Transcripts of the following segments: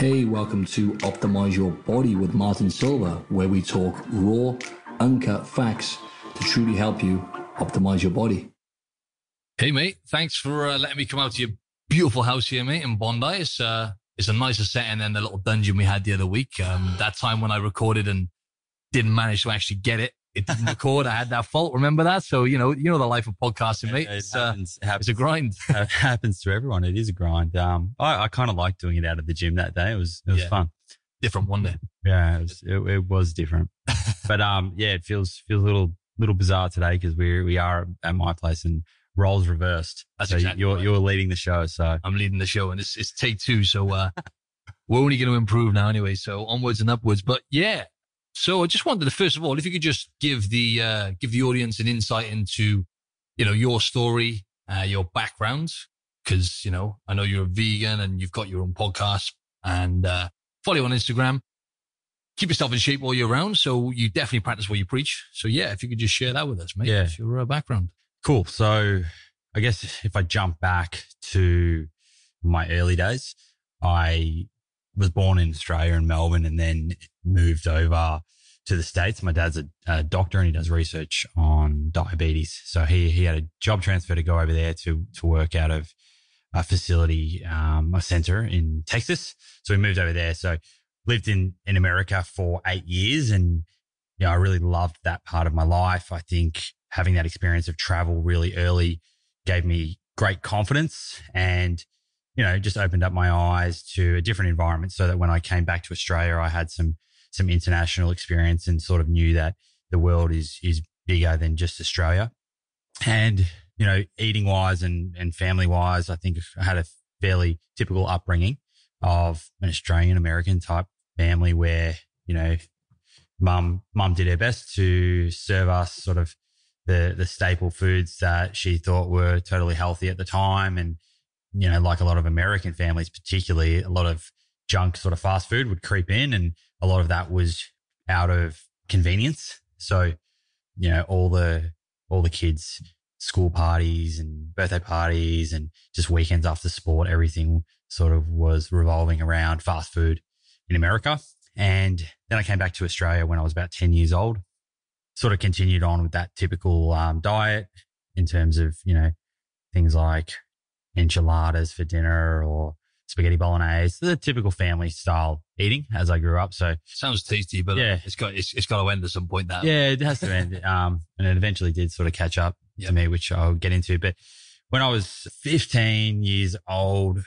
Hey, welcome to Optimize Your Body with Martin Silva, where we talk raw, uncut facts to truly help you optimize your body. Hey, mate. Thanks for uh, letting me come out to your beautiful house here, mate, in Bondi. It's, uh, it's a nicer setting than the little dungeon we had the other week. Um, that time when I recorded and didn't manage to actually get it. It didn't record. I had that fault. Remember that? So, you know, you know the life of podcasting, mate. It It's, uh, happens, happens, it's a grind. it happens to everyone. It is a grind. Um, I, I kind of like doing it out of the gym that day. It was, it was Yeah. fun. Different one day. Yeah, it was, it, it was different. but, um, yeah, it feels, feels a little, little bizarre today because we're, we are at my place and roles reversed. That's so exactly you're, right. you're leading the show. So I'm leading the show and it's, it's take two. So, uh, we're only going to improve now anyway. So onwards and upwards. But yeah. So I just wanted to, first of all, if you could just give the, uh, give the audience an insight into, you know, your story, uh, your background. Cause, you know, I know you're a vegan and you've got your own podcast and, uh, follow you on Instagram. Keep yourself in shape all year round. So you definitely practice what you preach. So yeah, if you could just share that with us, mate. Yeah. Your uh, background. Cool. So I guess if I jump back to my early days, I was born in Australia in Melbourne and then moved over to the States. My dad's a, a doctor and he does research on diabetes. So he, he had a job transfer to go over there to, to work out of a facility, um, a center in Texas. So we moved over there. So lived in, in America for eight years and, you know, I really loved that part of my life. I think having that experience of travel really early gave me great confidence and, you know, just opened up my eyes to a different environment so that when I came back to Australia, I had some, some international experience and sort of knew that the world is, is bigger than just Australia. And, you know, eating wise and, and family wise, I think I had a fairly typical upbringing of an Australian American type family where, you know, mum, mum did her best to serve us sort of the, the staple foods that she thought were totally healthy at the time. And, you know, like a lot of American families, particularly a lot of junk sort of fast food would creep in and a lot of that was out of convenience. So, you know, all the, all the kids, school parties and birthday parties and just weekends after sport, everything sort of was revolving around fast food in America. And then I came back to Australia when I was about 10 years old, sort of continued on with that typical um, diet in terms of, you know, things like enchiladas for dinner or spaghetti bolognese, the typical family style eating as I grew up. So Sounds tasty, but Yeah. yeah. it's got, it's, it's got to end at some point that. yeah, it has to end. Um, and it eventually did sort of catch up Yep. to me, which I'll get into. But when I was 15 years old,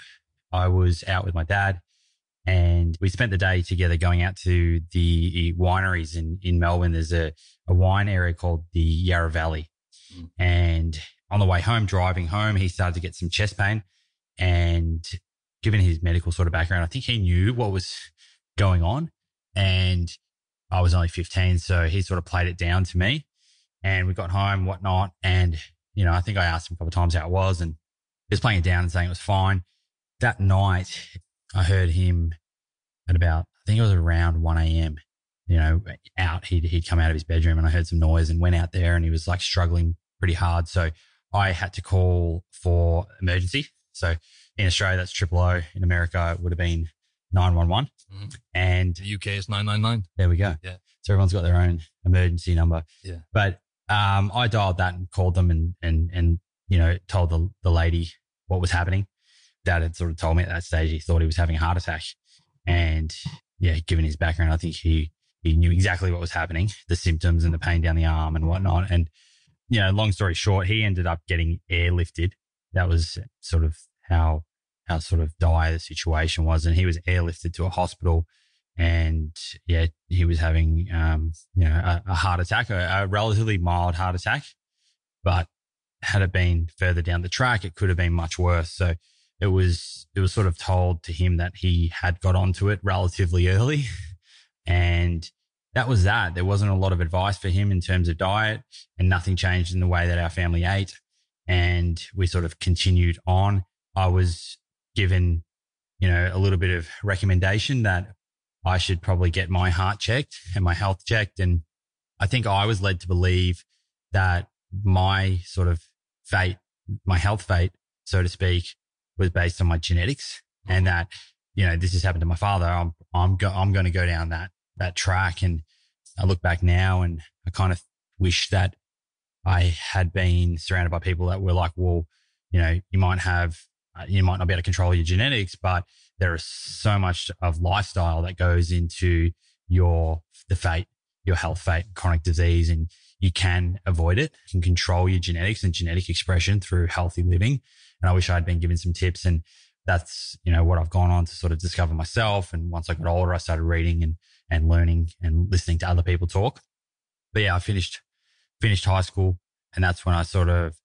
I was out with my dad and we spent the day together going out to the wineries in, in Melbourne. There's a, a wine area called the Yarra Valley. Mm. And on the way home, driving home, he started to get some chest pain and given his medical sort of background, I think he knew what was going on. And I was only 15. So he sort of played it down to me and we got home, whatnot. And, you know, I think I asked him a couple of times how it was and he was playing it down and saying it was fine. That night, I heard him at about, I think it was around 1 a.m., you know, out. He'd, he'd come out of his bedroom and I heard some noise and went out there and he was like struggling pretty hard. So I had to call for emergency. So in Australia, that's triple O. In America, it would have been 911. Mhm. And The UK is 999. there we go. Yeah. So everyone's got their own emergency number. Yeah. But um, I dialed that and called them and and and you know told the the lady what was happening. Dad had sort of told me at that stage he thought he was having a heart attack, and yeah, given his background, I think he he knew exactly what was happening, the symptoms and the pain down the arm and whatnot. And you know, long story short, he ended up getting airlifted. That was sort of how how sort of dire the situation was, and he was airlifted to a hospital and yeah, he was having, um, you know, a, a heart attack, a, a relatively mild heart attack, but had it been further down the track, it could have been much worse. So it was, it was sort of told to him that he had got onto it relatively early. And that was that. There wasn't a lot of advice for him in terms of diet and nothing changed in the way that our family ate. And we sort of continued on. I was given, you know, a little bit of recommendation that I should probably get my heart checked and my health checked. And I think I was led to believe that my sort of fate, my health fate, so to speak, was based on my genetics and that you know, this has happened to my father. I'm, I'm, go, I'm going to go down that, that track. And I look back now and I kind of wish that I had been surrounded by people that were like, well, you know, you might have, uh, you might not be able to control your genetics, but there is so much of lifestyle that goes into your, the fate, your health fate, chronic disease, and you can avoid it. You can control your genetics and genetic expression through healthy living. And I wish I had been given some tips and that's, you know, what I've gone on to sort of discover myself. And once I got older, I started reading and, and learning and listening to other people talk. But yeah, I finished, finished high school and that's when I sort of,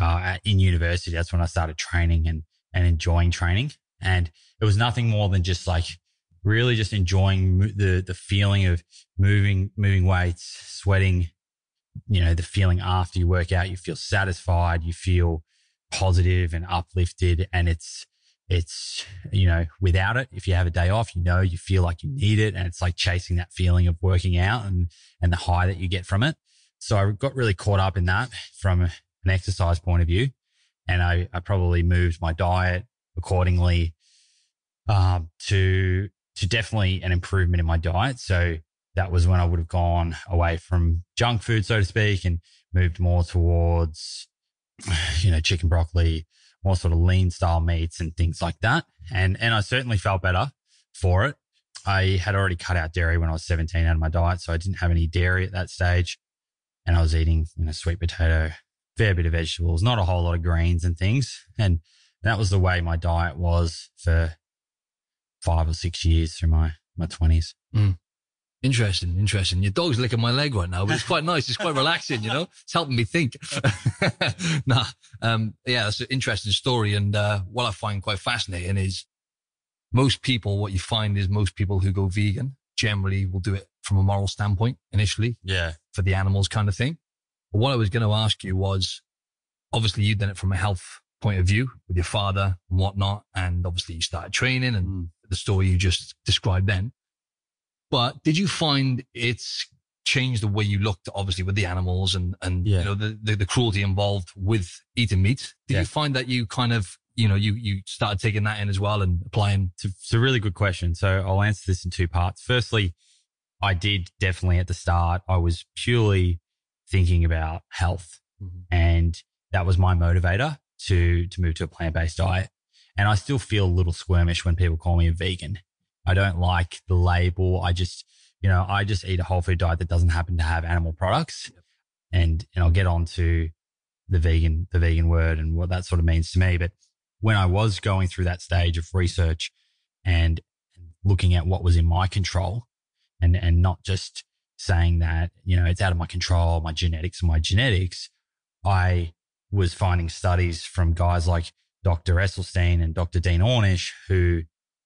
uh, in university, that's when I started training and, and enjoying training. And it was nothing more than just like really just enjoying the, the feeling of moving, moving weights, sweating, you know, the feeling after you work out, you feel satisfied, you feel positive and uplifted. And it's, it's, you know, without it, if you have a day off, you know, you feel like you need it. And it's like chasing that feeling of working out and, and the high that you get from it. So I got really caught up in that from an exercise point of view. And I, I probably moved my diet accordingly, um, to, to definitely an improvement in my diet. So that was when I would have gone away from junk food, so to speak, and moved more towards, you know, chicken broccoli, more sort of lean style meats and things like that. And, and I certainly felt better for it. I had already cut out dairy when I was 17 out of my diet. So I didn't have any dairy at that stage. And I was eating, you know, sweet potato, fair bit of vegetables, not a whole lot of greens and things. And that was the way my diet was for five or six years through my, my twenties. Mm. Interesting, interesting. Your dog's licking my leg right now, but it's quite nice. It's quite relaxing, you know. It's helping me think. nah, um, yeah, that's an interesting story. And uh, what I find quite fascinating is most people. What you find is most people who go vegan generally will do it from a moral standpoint initially. Yeah, for the animals, kind of thing. But what I was going to ask you was, obviously, you've done it from a health point of view with your father and whatnot, and obviously you started training and mm. the story you just described then but did you find it's changed the way you looked, obviously, with the animals and, and, yeah. you know, the, the, the, cruelty involved with eating meat? Did yeah. you find that you kind of, you know, you, you started taking that in as well and applying? It's a, it's a really good question. So I'll answer this in two parts. Firstly, I did definitely at the start, I was purely thinking about health mm-hmm. and that was my motivator to, to move to a plant-based diet. And I still feel a little squirmish when people call me a vegan I don't like the label. I just, you know, I just eat a whole food diet that doesn't happen to have animal products. And, and I'll get on to the vegan, the vegan word and what that sort of means to me. But when I was going through that stage of research and looking at what was in my control and, and not just saying that, you know, it's out of my control, my genetics, my genetics, I was finding studies from guys like Dr. Esselstyn and Dr. Dean Ornish who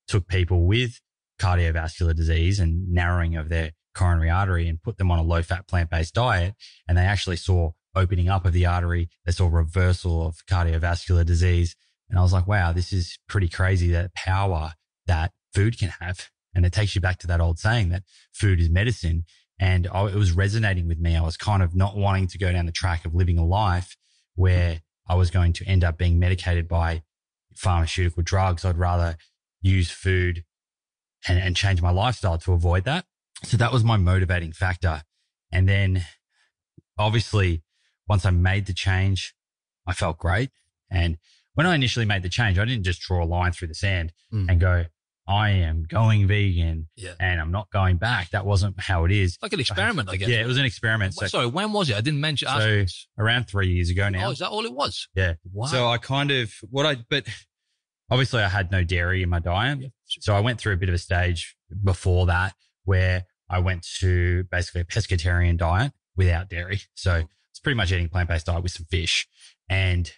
took people with cardiovascular disease and narrowing of their coronary artery and put them on a low fat plant based diet. And they actually saw opening up of the artery. They saw reversal of cardiovascular disease. And I was like, wow, this is pretty crazy that power that food can have. And it takes you back to that old saying that food is medicine. And I, it was resonating with me. I was kind of not wanting to go down the track of living a life where I was going to end up being medicated by pharmaceutical drugs. I'd rather use food and, and change my lifestyle to avoid that. So that was my motivating factor. And then obviously once I made the change, I felt great. And when I initially made the change, I didn't just draw a line through the sand mm. and go, I am going vegan yeah. and I'm not going back. That wasn't how it is. Like an experiment, I guess. Yeah, it was an experiment. So, Sorry, when was it? I didn't mention. So around three years ago now. Oh, is that all it was? Yeah. Wow. So I kind of what I but obviously I had no dairy in my diet. Yeah. So I went through a bit of a stage before that where I went to basically a pescatarian diet without dairy. So it's pretty much eating plant based diet with some fish. And,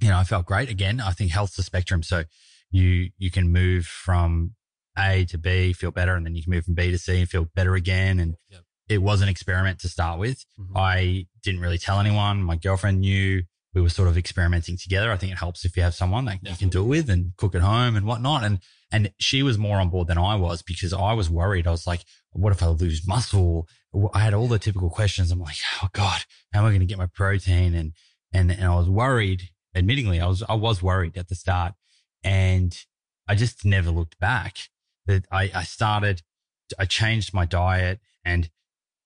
you know, I felt great. Again, I think health's a spectrum. So you, you can move from A to B, feel better, and then you can move from B to C and feel better again. And yep. it was an experiment to start with. Mm-hmm. I didn't really tell anyone. My girlfriend knew we were sort of experimenting together. I think it helps if you have someone that you can do it with and cook at home and whatnot. And, and she was more on board than I was because I was worried. I was like, what if I lose muscle? I had all the typical questions. I'm like, oh God, how am I going to get my protein? And, and, and I was worried, admittingly, I was, I was worried at the start and I just never looked back. That I, I started, I changed my diet and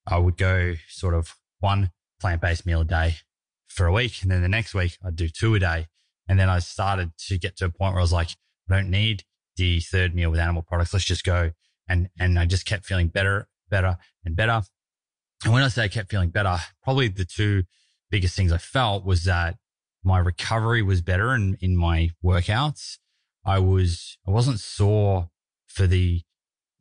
I would go sort of one plant based meal a day for a week. And then the next week I'd do two a day. And then I started to get to a point where I was like, I don't need the third meal with animal products. Let's just go. And, and I just kept feeling better, better and better. And when I say I kept feeling better, probably the two biggest things I felt was that my recovery was better in, in my workouts. I was, I wasn't sore for the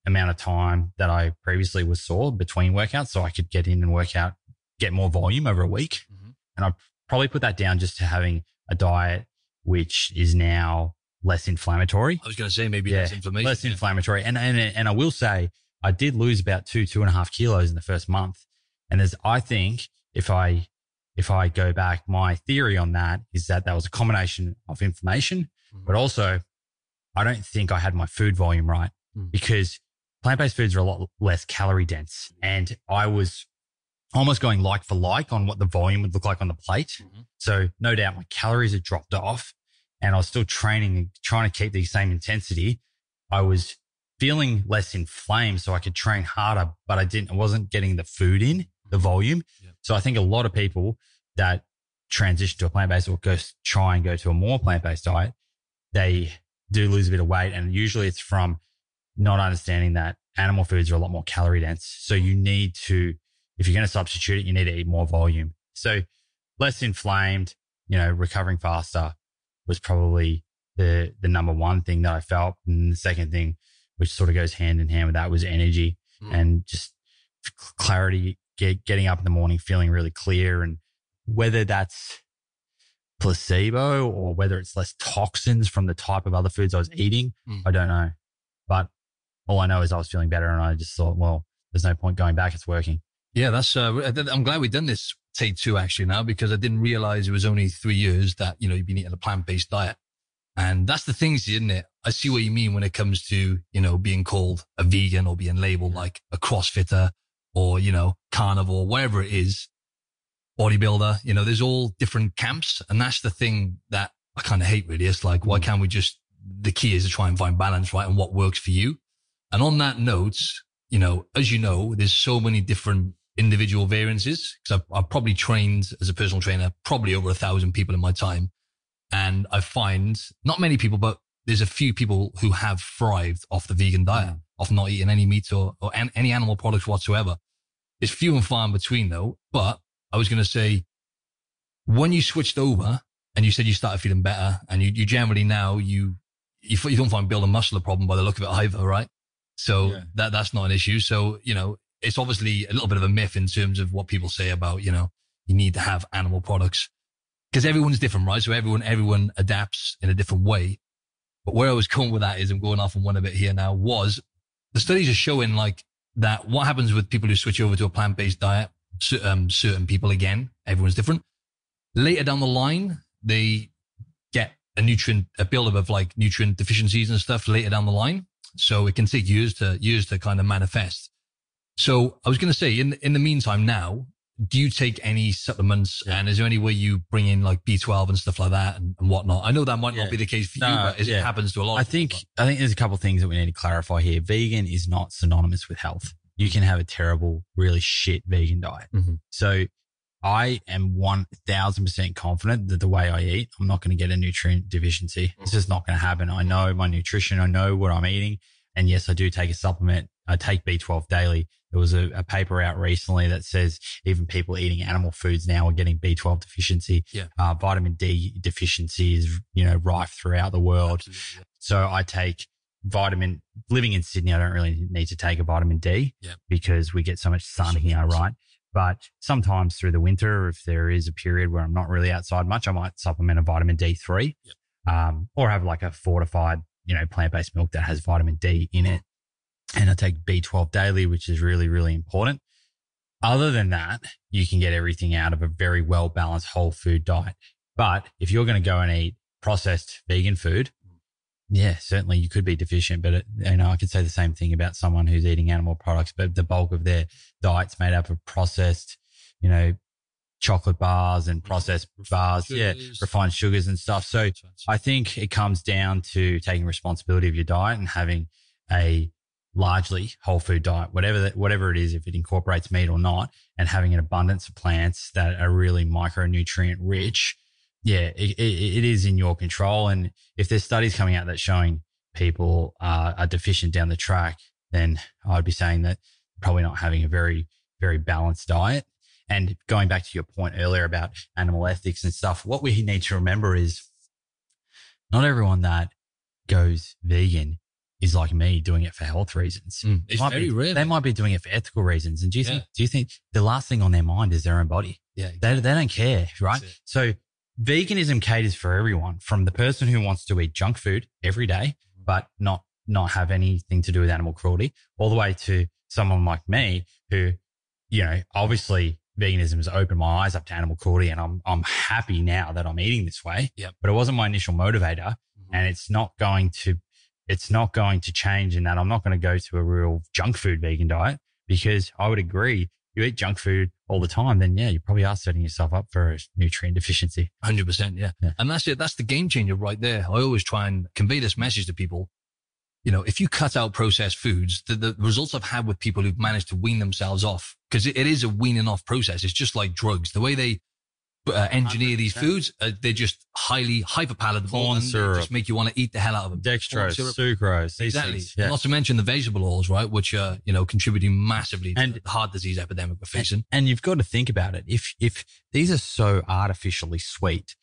amount of time that I previously was sore between workouts. So I could get in and work out, get more volume over a week. Mm-hmm. And I probably put that down just to having a diet which is now less inflammatory. I was going to say maybe yeah, less inflammation. Less yeah. inflammatory. And, and, and I will say I did lose about two, two and a half kilos in the first month. And as I think if I, if I go back, my theory on that is that that was a combination of inflammation, mm-hmm. but also I don't think I had my food volume right mm-hmm. because plant-based foods are a lot less calorie dense. And I was almost going like for like on what the volume would look like on the plate. Mm-hmm. So no doubt my calories had dropped off and I was still training and trying to keep the same intensity. I was feeling less inflamed so I could train harder, but I didn't, I wasn't getting the food in the mm-hmm. volume. Yeah. So I think a lot of people that transition to a plant-based or go try and go to a more plant-based diet, they do lose a bit of weight. And usually it's from not understanding that animal foods are a lot more calorie dense. So you need to if you're going to substitute it, you need to eat more volume. So less inflamed, you know, recovering faster was probably the, the number one thing that I felt. And the second thing, which sort of goes hand in hand with that was energy mm. and just clarity, get, getting up in the morning, feeling really clear and whether that's placebo or whether it's less toxins from the type of other foods I was eating, mm. I don't know. But all I know is I was feeling better and I just thought, well, there's no point going back. It's working. Yeah, that's. Uh, I'm glad we've done this take two actually now because I didn't realize it was only three years that you know you've been eating a plant based diet, and that's the thing, isn't it? I see what you mean when it comes to you know being called a vegan or being labeled like a CrossFitter or you know carnivore, whatever it is, bodybuilder. You know, there's all different camps, and that's the thing that I kind of hate. Really, it's like why mm. can't we just? The key is to try and find balance, right, and what works for you. And on that note, you know, as you know, there's so many different individual variances because I've, I've, probably trained as a personal trainer probably over a thousand people in my time. And I find not many people, but there's a few people who have thrived off the vegan diet, mm. off not eating any meat or, or an, any animal products whatsoever. It's few and far in between though. But I was going to say, when you switched over and you said you started feeling better and you, you generally now you, you, you don't find building muscle a problem by the look of it either, right? So yeah. that, that's not an issue. So, you know, it's obviously a little bit of a myth in terms of what people say about, you know, you need to have animal products because everyone's different, right? So everyone, everyone adapts in a different way. But where I was going with that is I'm going off on one a bit here now was the studies are showing like that what happens with people who switch over to a plant-based diet, um, certain people again, everyone's different. Later down the line, they get a nutrient, a buildup of like nutrient deficiencies and stuff later down the line. So it can take years to, years to kind of manifest. So I was going to say, in in the meantime, now, do you take any supplements? Yeah. And is there any way you bring in like B12 and stuff like that and, and whatnot? I know that might yeah. not be the case for no, you, but yeah. it happens to a lot. I think I think there's a couple of things that we need to clarify here. Vegan is not synonymous with health. You can have a terrible, really shit vegan diet. Mm-hmm. So I am 1000% confident that the way I eat, I'm not going to get a nutrient deficiency. Mm-hmm. It's just not going to happen. I know my nutrition. I know what I'm eating. And yes, I do take a supplement. I take B12 daily. There was a, a, paper out recently that says even people eating animal foods now are getting B12 deficiency. Yeah. Uh, vitamin D deficiency is, you know, rife throughout the world. Yeah. So I take vitamin, living in Sydney, I don't really need to take a vitamin D yeah. because we get so much sun here, right? But sometimes through the winter, if there is a period where I'm not really outside much, I might supplement a vitamin D3 um, or have like a fortified, you know, plant based milk that has vitamin D in it and I take B12 daily, which is really, really important. Other than that, you can get everything out of a very well balanced whole food diet. But if you're going to go and eat processed vegan food, yeah, certainly you could be deficient, but you know, I could say the same thing about someone who's eating animal products, but the bulk of their diet's made up of processed, you know, chocolate bars and mm-hmm. processed bars, yeah, refined sugars and stuff. So I think it comes down to taking responsibility of your diet and having a largely whole food diet, whatever that, whatever it is, if it incorporates meat or not, and having an abundance of plants that are really micronutrient rich. Yeah, it, it, it is in your control. And if there's studies coming out that showing people are, are deficient down the track, then I'd be saying that probably not having a very, very balanced diet. And going back to your point earlier about animal ethics and stuff, what we need to remember is not everyone that goes vegan is like me doing it for health reasons. Mm, They it's might very be- rare. They might be doing it for ethical reasons. And do you think, do you think the last thing on their mind is their own body? yeah, They, they don't care, right? So veganism caters for everyone from the person who wants to eat junk food every day, Mm-hmm. but not, not have anything to do with animal cruelty all the way to someone like me who, you know, obviously veganism has opened my eyes up to animal cruelty and I'm, I'm happy now that I'm eating this way. Yep. But it wasn't my initial motivator Mhm. and it's not going to, it's not going to change in that I'm not going to go to a real junk food vegan diet because I would agree. You eat junk food all the time, then yeah, you probably are setting yourself up for a nutrient deficiency. Hundred percent, yeah. Yeah. And that's it. That's the game changer right there. I always try and convey this message to people. You know, if you cut out processed foods, the, the results I've had with people who've managed to wean themselves off, because it, it is a weaning off process. It's just like drugs. The way they uh, engineer these 100%. foods, uh, they're just highly hyper palatable Corn and syrup. just make you want to eat the hell out of them. Dextrose, sucrose, Exactly. things. Yeah. Not to mention the vegetable oils, right? Which are, you know, contributing massively to And- the heart disease epidemic we're facing. And you've got to think about it. If if these are so artificially sweet,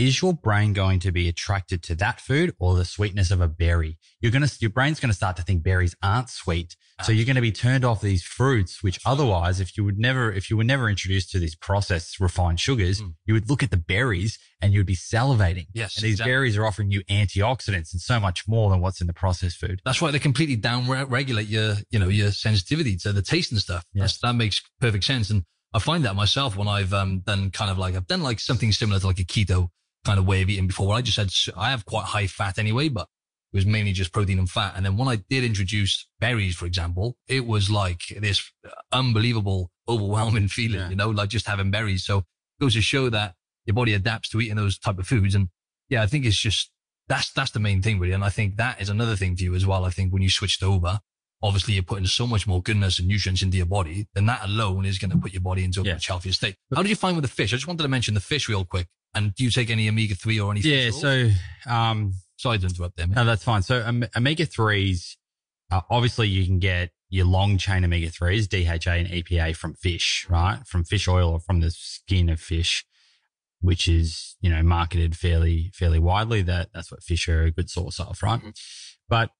is your brain going to be attracted to that food or the sweetness of a berry? You're gonna your brain's gonna start to think berries aren't sweet. So you're going to be turned off these fruits, which otherwise, if you would never, if you were never introduced to these processed refined sugars, Mm. you would look at the berries and you'd be salivating. Yes, And these exactly. berries are offering you antioxidants and so much more than what's in the processed food. That's why they completely down regulate your, you know, your sensitivity to the taste and stuff. That's, that makes perfect sense. And I find that myself when I've um, done kind of like, I've done like something similar to like a keto kind of way of eating before where I just had, I have quite high fat anyway, but it was mainly just protein and fat. And then when I did introduce berries, for example, it was like this unbelievable, overwhelming feeling, Yeah. you know, like just having berries. So it goes to show that your body adapts to eating those type of foods. And yeah, I think it's just, that's, that's the main thing really. And I think that is another thing for you as well. I think when you switched over, obviously you're putting so much more goodness and nutrients into your body, then that alone is going to put your body into a Yeah. much healthier state. How did you find with the fish? I just wanted to mention the fish real quick. And do you take any omega three or any? Yeah. So, um, sorry to interrupt there, mate. No, that's fine. So om- omega threes, uh, obviously you can get your long chain omega threes, DHA and EPA from fish, right? From fish oil or from the skin of fish, which is, you know, marketed fairly, fairly widely that that's what fish are a good source of, right? Mhm. But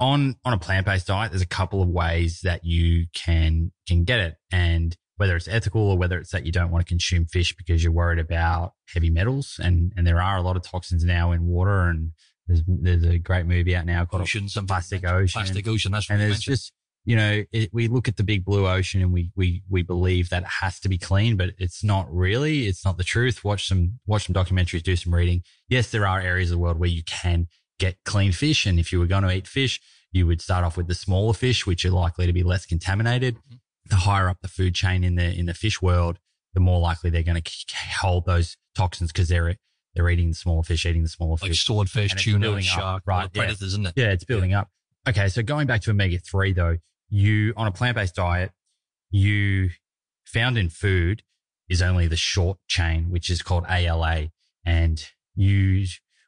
on, on a plant-based diet, there's a couple of ways that you can, can get it. And whether it's ethical or whether it's that you don't want to consume fish because you're worried about heavy metals and, and there are a lot of toxins now in water and there's, there's a great movie out now called Ocean, some Plastic Ocean. Plastic ocean. That's what and there's mentioned. just you know it, we look at the big blue ocean and we we we believe that it has to be clean but it's not really it's not the truth watch some watch some documentaries do some reading yes there are areas of the world where you can get clean fish and if you were going to eat fish you would start off with the smaller fish which are likely to be less contaminated Mhm. The higher up the food chain in the in the fish world the more likely they're going to hold those toxins because they're they're eating the smaller fish eating the smaller like fish swordfish, tuna, up, shark, right, yeah. predators, isn't it? yeah, it's building up. Okay, so going back to omega three though, you on a plant based diet, you found in food is only the short chain, which is called ALA, and you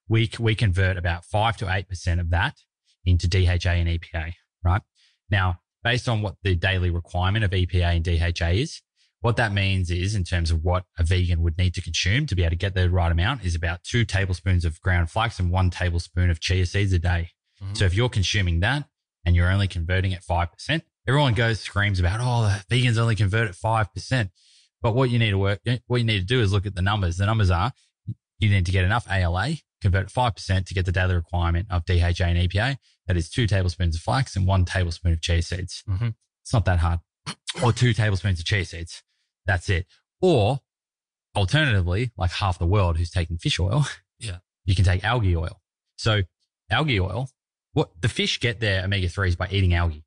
we we convert about five to eight percent of that into DHA and EPA. Right now, based on what the daily requirement of EPA and DHA is, what that means is, in terms of what a vegan would need to consume to be able to get the right amount, is about two tablespoons of ground flax and one tablespoon of chia seeds a day. Mhm. So if you're consuming that and you're only converting at 5%, everyone goes screams about, oh, the vegans only convert at 5%. But what you need to work, what you need to do is look at the numbers. The numbers are you need to get enough ALA, convert 5% to get the daily requirement of DHA and EPA. That is two tablespoons of flax and one tablespoon of chia seeds. Mhm. It's not that hard. Or two tablespoons of chia seeds. That's it. Or alternatively, like half the world who's taking fish oil. Yeah. You can take algae oil. So algae oil, what the fish get their omega 3s by eating algae,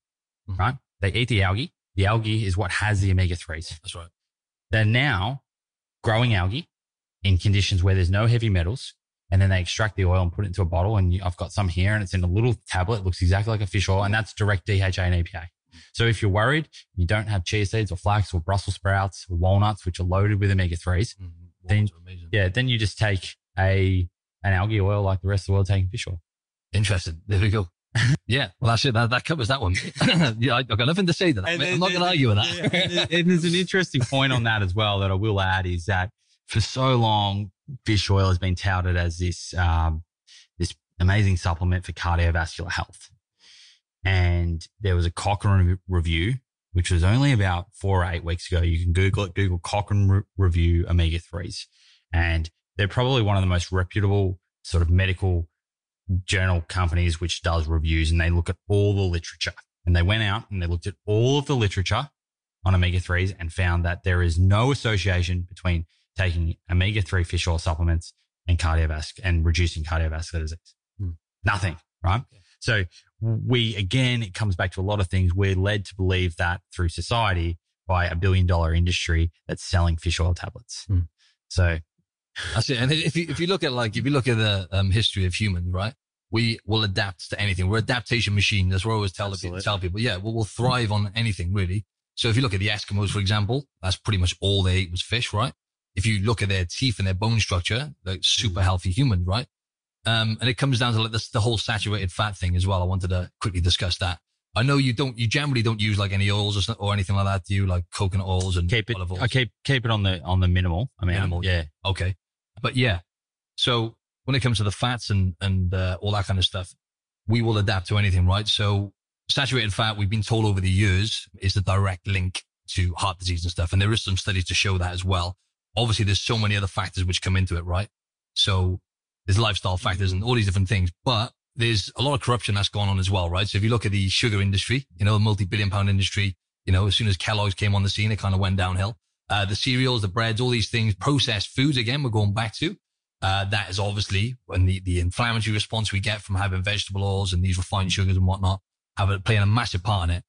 Mhm. right? They eat the algae. The algae is what has the omega 3s. That's right. Then now growing algae in conditions where there's no heavy metals. And then they extract the oil and put it into a bottle. And you, I've got some here and it's in a little tablet. Looks exactly like a fish oil. And that's direct DHA and EPA. So if you're worried you don't have chia seeds or flax or Brussels sprouts or walnuts, which are loaded with omega 3s, Mhm. Then- Walnuts are amazing. yeah, then you just take a, an algae oil like the rest of the world taking fish oil. Interesting. There we go. yeah. Well, that's it. That, that covers that one. yeah, I- I've got nothing to say to that. And. I'm not going to argue with Yeah, that. and and there's an interesting point on that as well that I will add is that for so long, fish oil has been touted as this, um, this amazing supplement for cardiovascular health. And there was a Cochrane review, which was only about four or eight weeks ago. You can Google it, Google Cochrane re- review omega threes. And they're probably one of the most reputable sort of medical journal companies, which does reviews and they look at all the literature and they went out and they looked at all of the literature on omega 3s and found that there is no association between taking omega 3 fish oil supplements and cardiovascular and reducing cardiovascular disease. Hmm. Nothing, right? Okay. So we, again, it comes back to a lot of things. We're led to believe that through society by a billion dollar industry that's selling fish oil tablets. Hmm. So That's it. And if you, if you look at like, if you look at the um, history of humans, right? We will adapt to anything. We're adaptation machine. That's what I always tell, the people, tell people. Yeah, we'll, we'll thrive on anything really. So if you look at the Eskimos, for example, that's pretty much all they ate was fish, right? If you look at their teeth and their bone structure, like super healthy humans, right? Um, and it comes down to like this, the whole saturated fat thing as well. I wanted to quickly discuss that. I know you don't, you generally don't use like any oils or, or anything like that. Do you like coconut oils and keep it, olive oils? I keep, keep it on the, on the minimal. I mean, Minimal, yeah. Okay. But yeah. So when it comes to the fats and, and, uh, all that kind of stuff, we will adapt to anything, right? So saturated fat, we've been told over the years is the direct link to heart disease and stuff. And there is some studies to show that as well. Obviously, there's so many other factors which come into it, right? So there's lifestyle factors and all these different things, but there's a lot of corruption that's gone on as well, right? So if you look at the sugar industry, you know, a multi-billion pound industry, you know, as soon as Kellogg's came on the scene, it kind of went downhill. Uh, the cereals, the breads, all these things, processed foods again, we're going back to. Uh, that is obviously when the, the inflammatory response we get from having vegetable oils and these refined sugars and whatnot have a, playing a massive part in it.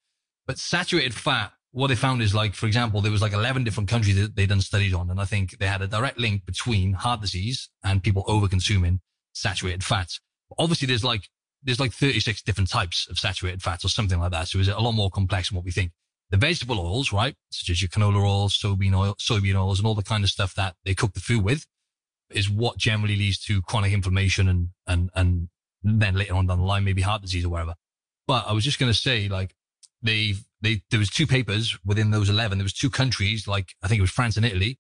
But saturated fat, what they found is like, for example, there was like 11 different countries that they done studies on. And I think they had a direct link between heart disease and people over consuming saturated fats. Obviously there's like, there's like 36 different types of saturated fats or something like that. So it's a lot more complex than what we think. The vegetable oils, right? Such as your canola oil, soybean oil, soybean oils and all the kind of stuff that they cook the food with is what generally leads to chronic inflammation and, and, and then later on down the line, maybe heart disease or whatever. But I was just going to say, like, they, they, there was two papers within those 11. There was two countries, like, I think it was France and Italy.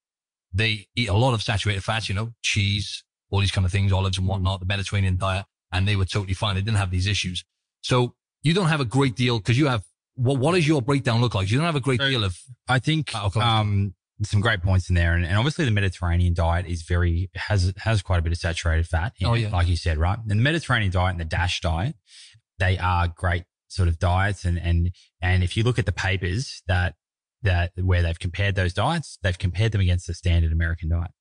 They eat a lot of saturated fats, you know, cheese, all these kind of things, olives and whatnot, the Mediterranean diet, and they were totally fine. They didn't have these issues. So you don't have a great deal because you have, what, what does your breakdown look like? You don't have a great So- deal of, I think Oh, um, some great points in there, and, and obviously the Mediterranean diet is very has has quite a bit of saturated fat. Oh, it, yeah. like you said, right? And the Mediterranean diet and the Dash diet, they are great sort of diets, and and and if you look at the papers that that where they've compared those diets, they've compared them against the standard American diet.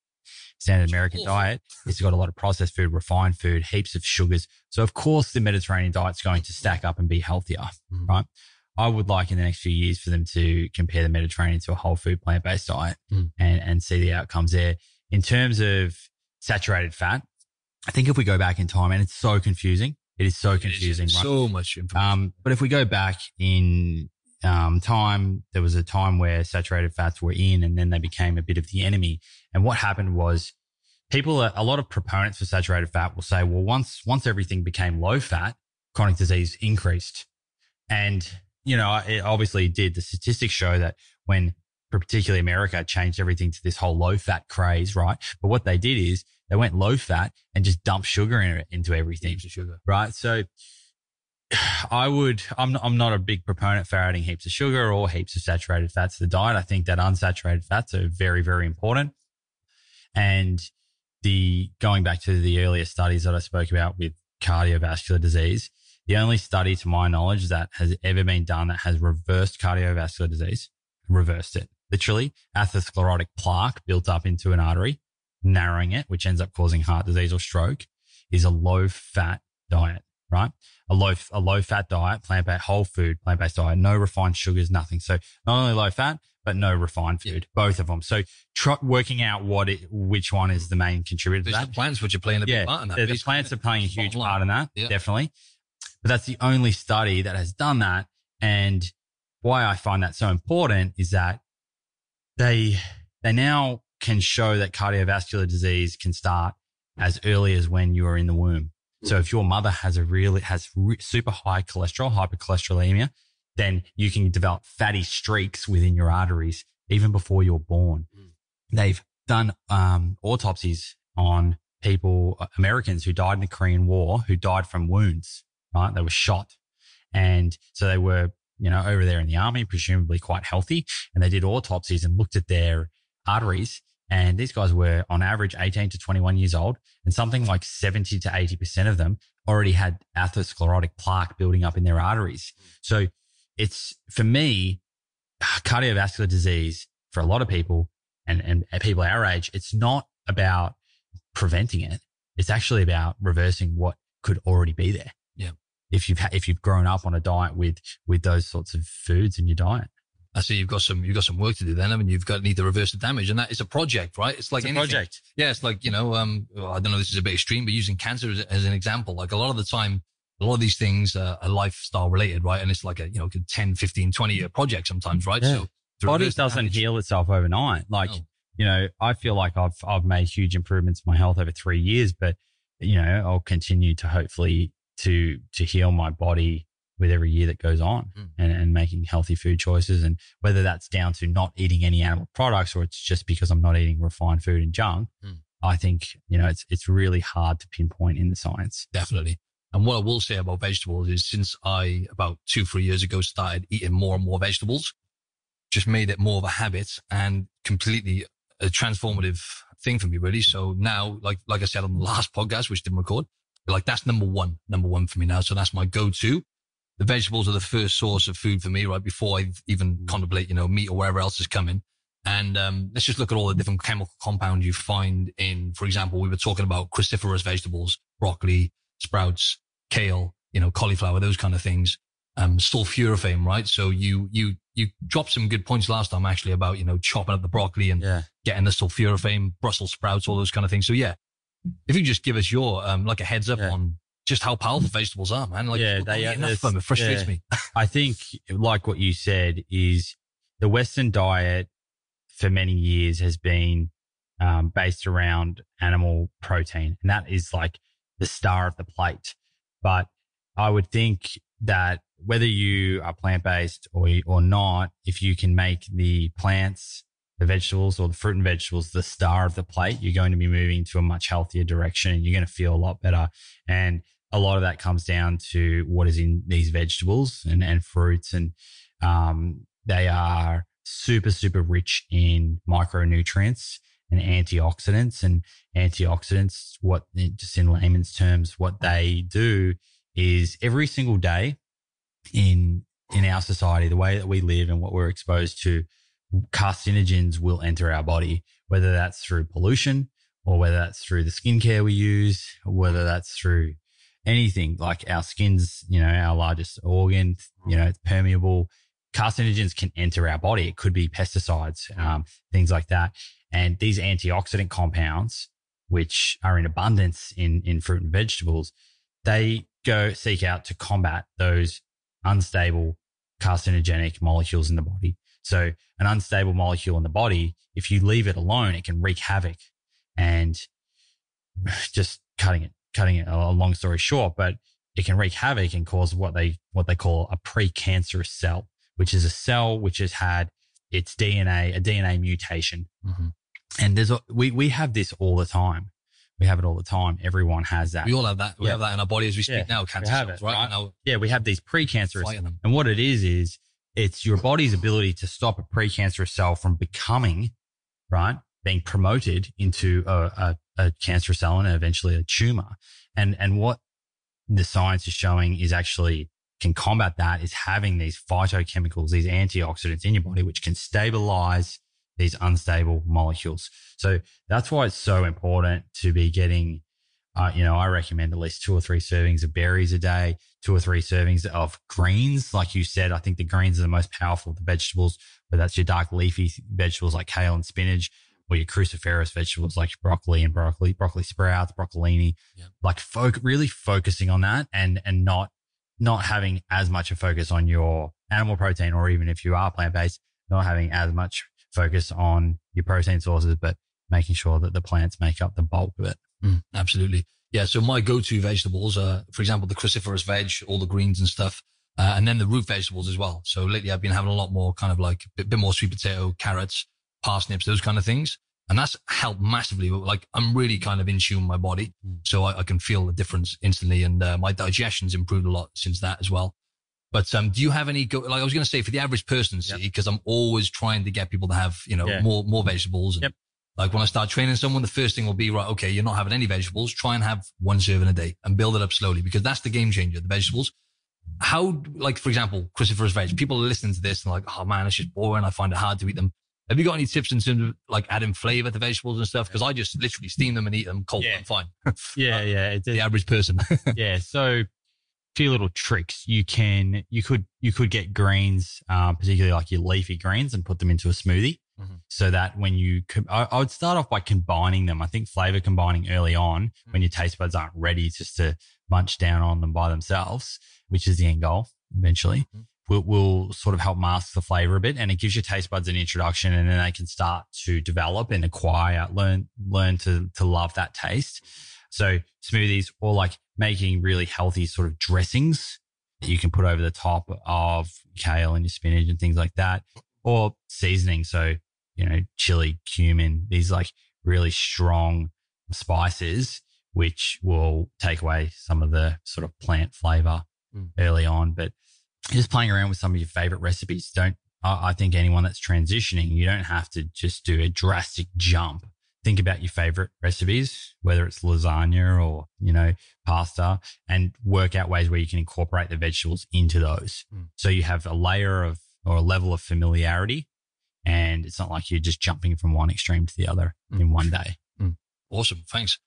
Standard American awful. diet has got a lot of processed food, refined food, heaps of sugars. So of course the Mediterranean diet's going to stack up and be healthier, Mhm. right? I would like in the next few years for them to compare the Mediterranean to a whole food plant based diet Mm. and, and see the outcomes there. In terms of saturated fat, I think if we go back in time, and it's so confusing, it is so It is confusing, right? so much information. Um, but if we go back in um, time, there was a time where saturated fats were in and then they became a bit of the enemy. And what happened was people, a lot of proponents for saturated fat will say, well, once, once everything became low fat, chronic disease increased. And, you know, it obviously did. The statistics show that when particularly America changed everything to this whole low fat craze, right? But what they did is they went low fat and just dumped sugar in into everything sugar. right? So I would, I'm, I'm not a big proponent for adding heaps of sugar or heaps of saturated fats to the diet. I think that unsaturated fats are very, very important. And the, going back to the earlier studies that I spoke about with cardiovascular disease, the only study to my knowledge that has ever been done that has reversed cardiovascular disease, reversed it. Literally, atherosclerotic plaque built up into an artery, narrowing it, which ends up causing heart disease or stroke, is a low fat diet, right? A low, a low fat diet, plant based, whole food, plant based diet, no refined sugars, nothing. So not only low fat, but no refined food. Both of them. So try, working out what it, which one is the main contributor to that. the plants which are playing a big yeah, part in that. the, the plants are playing a huge line. part in that, Yeah. definitely. But that's the only study that has done that. And why I find that so important is that they they now can show that cardiovascular disease can start as early as when you are in the womb. So if your mother has a really has super high cholesterol, hypercholesterolemia, then you can develop fatty streaks within your arteries even before you're born. They've done um, autopsies on people, uh, Americans who died in the Korean War, who died from wounds. Right, they were shot, and so they were you know over there in the army, presumably quite healthy, and they did autopsies and looked at their arteries. And these guys were on average 18 to 21 years old, and something like 70 to 80% of them already had atherosclerotic plaque building up in their arteries. So it's for me, cardiovascular disease for a lot of people and, and people our age, it's not about preventing it. It's actually about reversing what could already be there. If you've, ha- if you've grown up on a diet with, with those sorts of foods in your diet. I see you've got some you've got some work to do then. I mean, you've got need to reverse the damage, and that is a project, right? It's like It's a anything. project. Yeah, it's like you know, um, well, I don't know. This is a bit extreme, but using cancer as, as an example, like a lot of the time, a lot of these things uh, are lifestyle related, right? And it's like a you know, 10, 15, 20 year project sometimes, right? Yeah. So Body doesn't damage- heal itself overnight. Like, No. you know, I feel like I've, I've made huge improvements in my health over three years, but you know, I'll continue to hopefully to, to heal my body with every year that goes on Mm. and, and making healthy food choices. And whether that's down to not eating any animal products or it's just because I'm not eating refined food and junk, Mm. I think, you know, it's, it's really hard to pinpoint in the science. definitely. And what I will say about vegetables is since I about two, three years ago started eating more and more vegetables, just made it more of a habit and completely a transformative thing for me, really. So now, like, like I said on the last podcast, which didn't record, like that's number one, number one for me now. So that's my go-to. The vegetables are the first source of food for me, right? Before I even contemplate, you know, meat or whatever else is coming. And um, let's just look at all the different chemical compounds you find in, for example, we were talking about cruciferous vegetables, broccoli, sprouts, kale, you know, cauliflower, those kind of things. Um, sulforaphane, right? So you, you, you dropped some good points last time actually about, you know, chopping up the broccoli and Yeah. getting the sulforaphane, Brussels sprouts, all those kind of things. So yeah, if you just give us your, um, like a heads up Yeah. on just how powerful vegetables are, man. Like, Yeah, they eat are- enough of them. It frustrates yeah. me. I think, like what you said, is the Western diet for many years has been um, based around animal protein, and that is like the star of the plate. But I would think that whether you are plant based or or not, if you can make the plants, the vegetables, or the fruit and vegetables the star of the plate, you're going to be moving to a much healthier direction, and you're going to feel a lot better. And a lot of that comes down to what is in these vegetables and, and fruits. And um, they are super, super rich in micronutrients and antioxidants. And antioxidants, what just in layman's terms, what they do is every single day in in our society, the way that we live and what we're exposed to, carcinogens will enter our body, whether that's through pollution or whether that's through the skincare we use, whether that's through anything like our skin's, you know, our largest organ, you know, it's permeable. Carcinogens can enter our body. It could be pesticides, um, things like that. And these antioxidant compounds, which are in abundance in, in fruit and vegetables, they go seek out to combat those unstable carcinogenic molecules in the body. So an unstable molecule in the body, if you leave it alone, it can wreak havoc and just cutting it, cutting it a long story short, but it can wreak havoc and cause what they, what they call a precancerous cell, which is a cell which has had its DNA, a DNA mutation. Mhm. And there's a, we, we have this all the time. We have it all the time. Everyone has that. We all have that. We Yeah. have that in our body as we speak Yeah, now. Cancer cells, it, right? right? Now yeah, we have these precancerous and what it is, is it's your body's ability to stop a precancerous cell from becoming, right, being promoted into a, a, a cancer cell and eventually a tumor. And, and what the science is showing is actually can combat that is having these phytochemicals, these antioxidants in your body, which can stabilize these unstable molecules. So that's why it's so important to be getting uh, you know, I recommend at least two or three servings of berries a day, two or three servings of greens. Like you said, I think the greens are the most powerful of the vegetables, but that's your dark leafy vegetables like kale and spinach or your cruciferous vegetables like broccoli and broccoli, broccoli sprouts, broccolini, Yeah. like folk, really focusing on that and, and not, not having as much a focus on your animal protein, or even if you are plant based, not having as much focus on your protein sources, but making sure that the plants make up the bulk of it. Mm, absolutely. Yeah. So my go-to vegetables are, for example, the cruciferous veg, all the greens and stuff, uh, and then the root vegetables as well. So lately I've been having a lot more kind of like a bit, more sweet potato, carrots, parsnips, those kind of things. And that's helped massively. Like I'm really kind of in tune with my body. Mm. So I, I can feel the difference instantly. And uh, my digestion's improved a lot since that as well. But um, do you have any go? Like I was going to say, for the average person, see, Yep. because I'm always trying to get people to have, you know, Yeah. more more vegetables. And Yep. Like when I start training someone, the first thing will be right. Okay, you're not having any vegetables. Try and have one serving a day and build it up slowly because that's the game changer. The vegetables. How, like for example, cruciferous veg. People are listening to this and like, oh man, it's just boring. I find it hard to eat them. Have you got any tips in terms of like adding flavor to vegetables and stuff? Because I just literally steam them and eat them cold. Yeah. I'm fine. Yeah, yeah. It's, the average person. yeah. So a few little tricks. You can you could you could get greens, um, particularly like your leafy greens, and put them into a smoothie. Mhm. So that when you, I, I would start off by combining them. I think flavor combining early on when your taste buds aren't ready just to munch down on them by themselves, which is the end goal eventually, Mhm. will, will sort of help mask the flavor a bit. And it gives your taste buds an introduction and then they can start to develop and acquire, learn, learn to, to love that taste. So smoothies or like making really healthy sort of dressings that you can put over the top of kale and your spinach and things like that or seasoning. So, you know, chili, cumin, these like really strong spices, which will take away some of the sort of plant flavor Mm. early on. But just playing around with some of your favorite recipes. Don't, I, I think anyone that's transitioning, you don't have to just do a drastic jump. Think about your favorite recipes, whether it's lasagna or, you know, pasta and work out ways where you can incorporate the vegetables into those. Mm. So you have a layer of or a level of familiarity and it's not like you're just jumping from one extreme to the other Mm. in one day. Awesome. Thanks.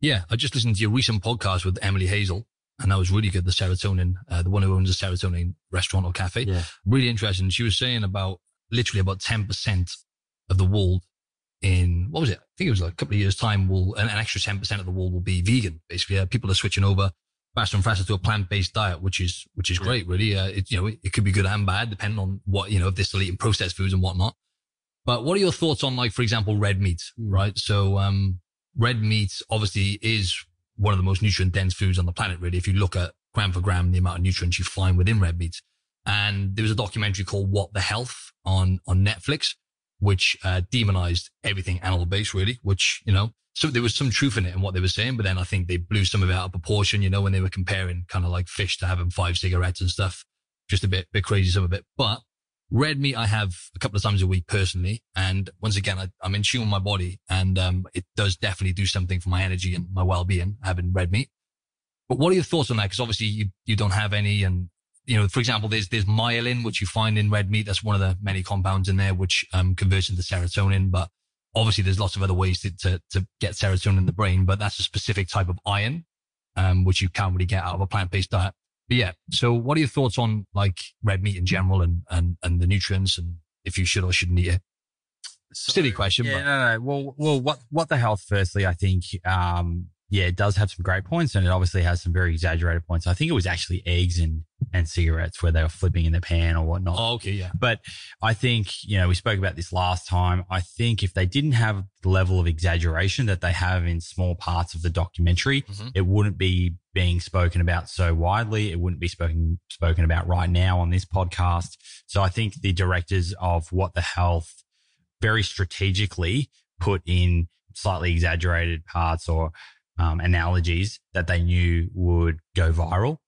Yeah. I just listened to your recent podcast with Emily Hazel and that was really good. The serotonin, uh, the one who owns the serotonin restaurant or cafe. Yeah. Really interesting. She was saying about literally about 10% of the world in, what was it? I think it was like a couple of years time will, an, an extra 10% of the world will be vegan. Basically, uh, people are switching over faster and faster to a plant-based diet, which is, which is Yeah. great, really. Uh, it, you know, it, it could be good and bad depending on what, you know, if they're still eating processed foods and whatnot. But what are your thoughts on like, for example, red meat, Mm. right? So, um, red meat obviously is one of the most nutrient dense foods on the planet, really. If you look at gram for gram, the amount of nutrients you find within red meat. And there was a documentary called What the Health on, on Netflix, which, uh, demonized everything animal based, really, which, you know, so there was some truth in it and what they were saying, but then I think they blew some of it out of proportion, you know, when they were comparing kind of like fish to having five cigarettes and stuff. Just a bit, bit crazy, some of it. But red meat I have a couple of times a week personally. And once again, I, I'm in tune with my body and, um, it does definitely do something for my energy and my well-being having red meat. But what are your thoughts on that? Because obviously you, you don't have any. And, you know, for example, there's, there's myelin, which you find in red meat. That's one of the many compounds in there, which, um, converts into serotonin. But obviously there's lots of other ways to, to, to get serotonin in the brain, but that's a specific type of iron, um, which you can't really get out of a plant-based diet. But yeah. So what are your thoughts on like red meat in general and, and, and the nutrients and if you should or shouldn't eat it? Silly question, Yeah, but- no, no. Well, well, what what the health? Firstly, I think, um, yeah, it does have some great points, and it obviously has some very exaggerated points. I think it was actually eggs and and cigarettes where they were flipping in the pan or whatnot. Oh, okay. Yeah. But I think, you know, we spoke about this last time. I think if they didn't have the level of exaggeration that they have in small parts of the documentary, Mhm. it wouldn't be being spoken about so widely. It wouldn't be spoken, spoken about right now on this podcast. So I think the directors of What the Health very strategically put in slightly exaggerated parts or um, analogies that they knew would go viral.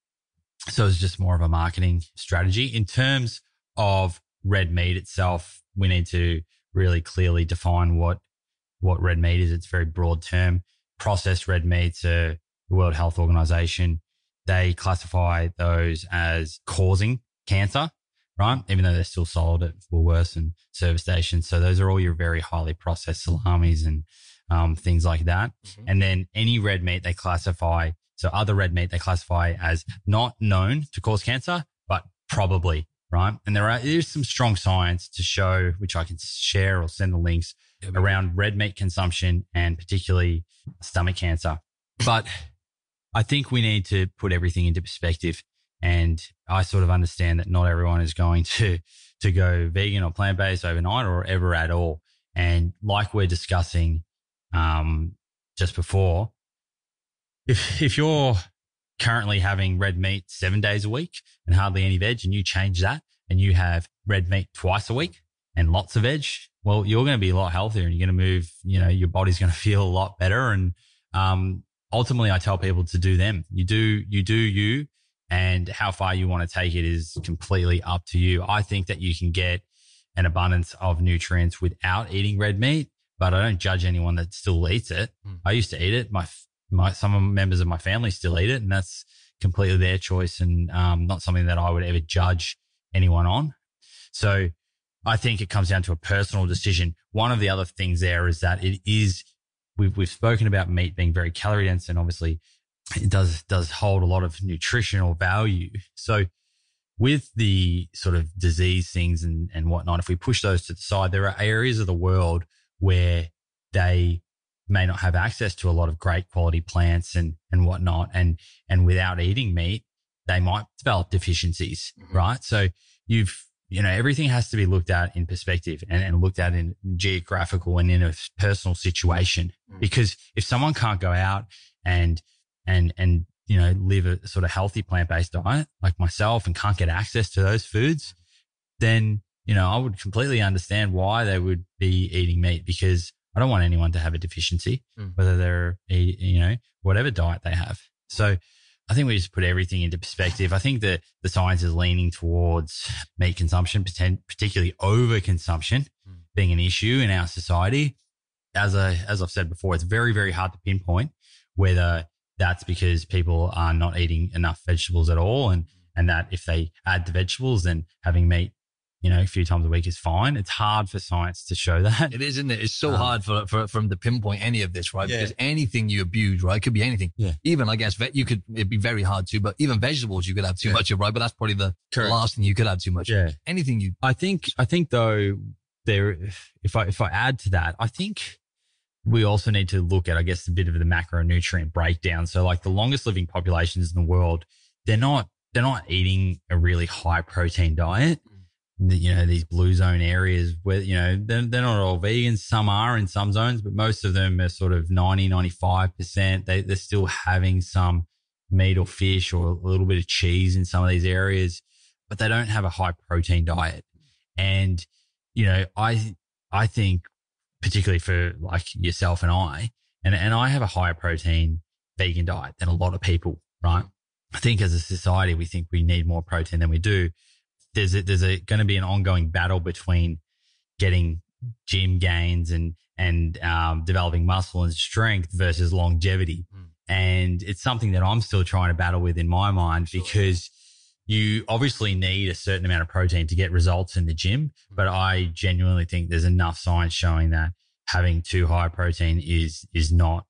So it's just more of a marketing strategy. In terms of red meat itself, we need to really clearly define what what red meat is. It's a very broad term. Processed red meats, uh, the World Health Organization, they classify those as causing cancer. right? Even though they're still sold at Woolworths and service stations. So those are all your very highly processed salamis and um, things like that. Mhm. And then any red meat they classify, so other red meat they classify as not known to cause cancer, but probably, right? And there are, there's some strong science to show, which I can share or send the links around red meat consumption and particularly stomach cancer. But I think we need to put everything into perspective. And I sort of understand that not everyone is going to, to go vegan or plant based overnight or ever at all. And like we're discussing, um, just before, if, if you're currently having red meat seven days a week and hardly any veg and you change that and you have red meat twice a week and lots of veg, well, you're going to be a lot healthier and you're going to move, you know, your body's going to feel a lot better. And, um, ultimately I tell people to do them. You do, you do you and how far you want to take it is completely up to you. I think that you can get an abundance of nutrients without eating red meat, but I don't judge anyone that still eats it. Mm. I used to eat it. My, my, some members of my family still eat it and that's completely their choice and, um, not something that I would ever judge anyone on. So I think it comes down to a personal decision. One of the other things there is that it is, we've, we've spoken about meat being very calorie dense and obviously it does, does hold a lot of nutritional value. So with the sort of disease things and, and whatnot, if we push those to the side, there are areas of the world where they may not have access to a lot of great quality plants and, and whatnot. And, and without eating meat, they might develop deficiencies, Mhm. right? So you've, you know, everything has to be looked at in perspective and, and looked at in geographical and in a personal situation. Mm. Because if someone can't go out and, and, and, you know, live a sort of healthy plant based diet like myself and can't get access to those foods, then, you know, I would completely understand why they would be eating meat because I don't want anyone to have a deficiency, Mm. whether they're, you know, whatever diet they have. So I think we just put everything into perspective. I think that the science is leaning towards meat consumption, particularly overconsumption Mm. being an issue in our society. As I, as I've said before, it's very, very hard to pinpoint whether that's because people are not eating enough vegetables at all. And, and that if they add the vegetables, then having meat, you know, a few times a week is fine. It's hard for science to show that. It is, isn't it? It's so Um, hard for, for, from to pinpoint any of this, right? Yeah. Because anything you abuse, right? It could be anything. Yeah. Even, I guess, ve- you could, it'd be very hard to, but even vegetables you could have too Yeah. much of, right? But that's probably the Correct. last thing you could have too much. of. Yeah. Anything you, I think I think though there if I if I add to that, I think we also need to look at I guess a bit of the macronutrient breakdown. So like the longest living populations in the world, they're not they're not eating a really high protein diet. You know, these blue zone areas where, you know, they're, they're not all vegans. Some are in some zones, but most of them are sort of 90, 95%. They, they're still having some meat or fish or a little bit of cheese in some of these areas, but they don't have a high protein diet. And, you know, I, I think particularly for like yourself and I, and, and I have a higher protein vegan diet than a lot of people, right? I think as a society, we think we need more protein than we do. There's a, there's a going to be an ongoing battle between getting gym gains and, and, um, developing muscle and strength versus longevity. Mm. And it's something that I'm still trying to battle with in my mind Sure. because you obviously need a certain amount of protein to get results in the gym. But I genuinely think there's enough science showing that having too high protein is, is not,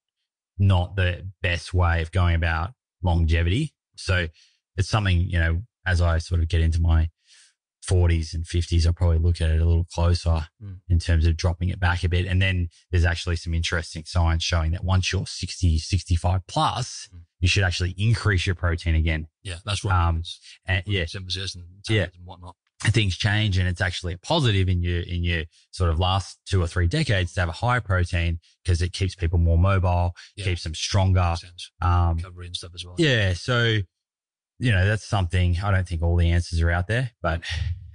not the best way of going about longevity. So it's something, you know, as I sort of get into my 40s and 50s, I'll probably look at it a little closer Mm. in terms of dropping it back a bit. And then there's actually some interesting science showing that once you're 60, 65 plus, Mm. you should actually increase your protein again. yeah, that's right. Um, And yeah, synthesis and Yeah. and whatnot. things change and it's actually a positive in your, in your sort of last two or three decades to have a higher protein because it keeps people more mobile, Yeah. keeps them stronger. Um, Recovery and stuff as well. yeah. So, you know, that's something I don't think all the answers are out there, but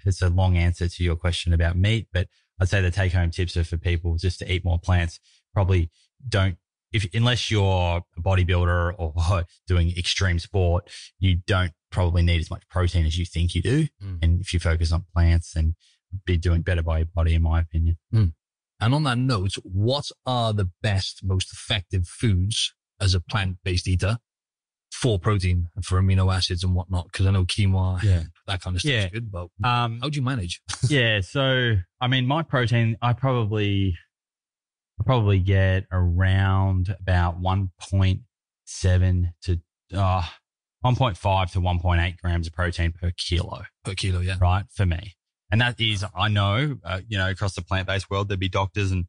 it's a long answer to your question about meat. But I'd say the take home tips are for people just to eat more plants. Probably don't, if, unless you're a bodybuilder or doing extreme sport, you don't probably need as much protein as you think you do. Mm. And if you focus on plants, then be doing better by your body, in my opinion. And on that note, what are the best, most effective foods as a plant based eater for protein and for amino acids and whatnot? Because I know quinoa, Yeah. that kind of stuff Yeah. is good, but Um, how do you manage? yeah. So, I mean, my protein, I probably, I probably get around about 1.7 to, uh, 1.5 to 1.8 grams of protein per kilo, Per kilo, yeah. right? For me. And that is, I know, uh, you know, across the plant based world, there'd be doctors and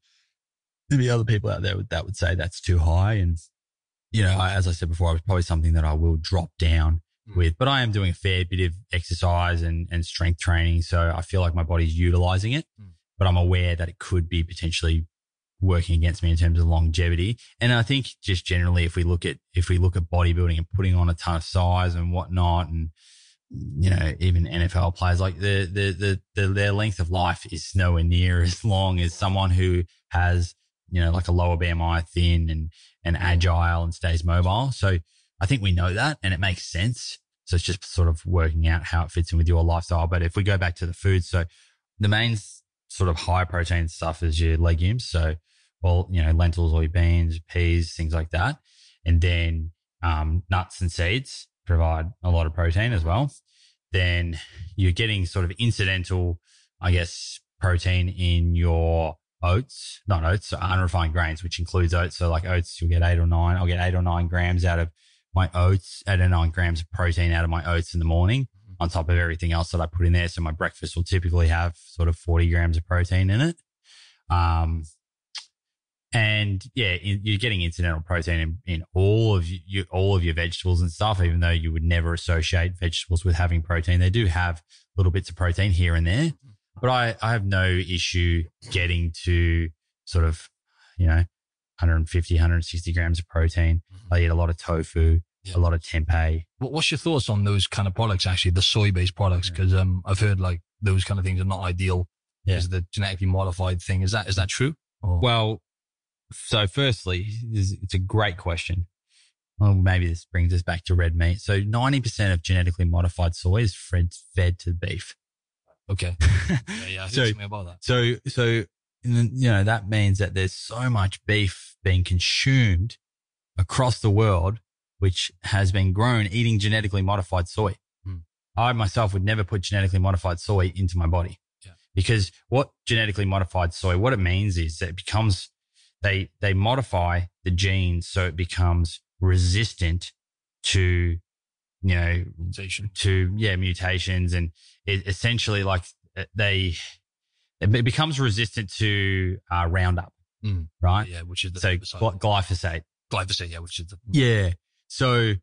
there'd be other people out there that would say that's too high. And, you know, as I said before, it's probably something that I will drop down Mm. with, but I am doing a fair bit of exercise and, and strength training. So I feel like my body's utilizing it, Mm. but I'm aware that it could be potentially working against me in terms of longevity. And I think just generally, if we look at, if we look at bodybuilding and putting on a ton of size and whatnot and, you know, even NFL players, like the, the, the, the, their length of life is nowhere near as long as someone who has, you know, like a lower BMI, thin and, and agile and stays mobile. So I think we know that and it makes sense. So it's just sort of working out how it fits in with your lifestyle. But if we go back to the food, so the main sort of high protein stuff is your legumes. So, well, you know, lentils or beans, peas, things like that. And then um, nuts and seeds provide a lot of protein as well. Then you're getting sort of incidental, I guess, protein in your oats, not oats, so unrefined grains, which includes oats. So like oats, you'll get eight or nine. I'll get eight or nine grams out of my oats, eight or nine grams of protein out of my oats in the morning on top of everything else that I put in there. So my breakfast will typically have sort of 40 grams of protein in it. Um, and yeah, you're getting incidental protein in, in all of you, all of your vegetables and stuff, even though you would never associate vegetables with having protein. They do have little bits of protein here and there, but I, I have no issue getting to sort of, you know, 150, 160 grams of protein. I eat a lot of tofu, Yeah. a lot of tempeh. What's your thoughts on those kind of products, actually, the soy based products? Yeah. Because um, I've heard like those kind of things are not ideal Yeah. because the genetically modified thing. Is that is that true? Or, Well, so firstly, it's a great question. Well, maybe this brings us back to red meat. So 90% of genetically modified soy is fed, fed to beef. Okay. Yeah, yeah, So- something about that. So, so, you know, that means that there's so much beef being consumed across the world, which has been grown eating genetically modified soy. Hmm. I myself would never put genetically modified soy into my body Yeah. because what genetically modified soy, what it means is that it becomes, they, they modify the genes so it becomes resistant to, you know, Mutation. to yeah mutations and it essentially like uh, they it becomes resistant to uh, Roundup, Mm. right? Yeah, which is the So herbicide. glyphosate. glyphosate. Yeah, which is the Yeah. So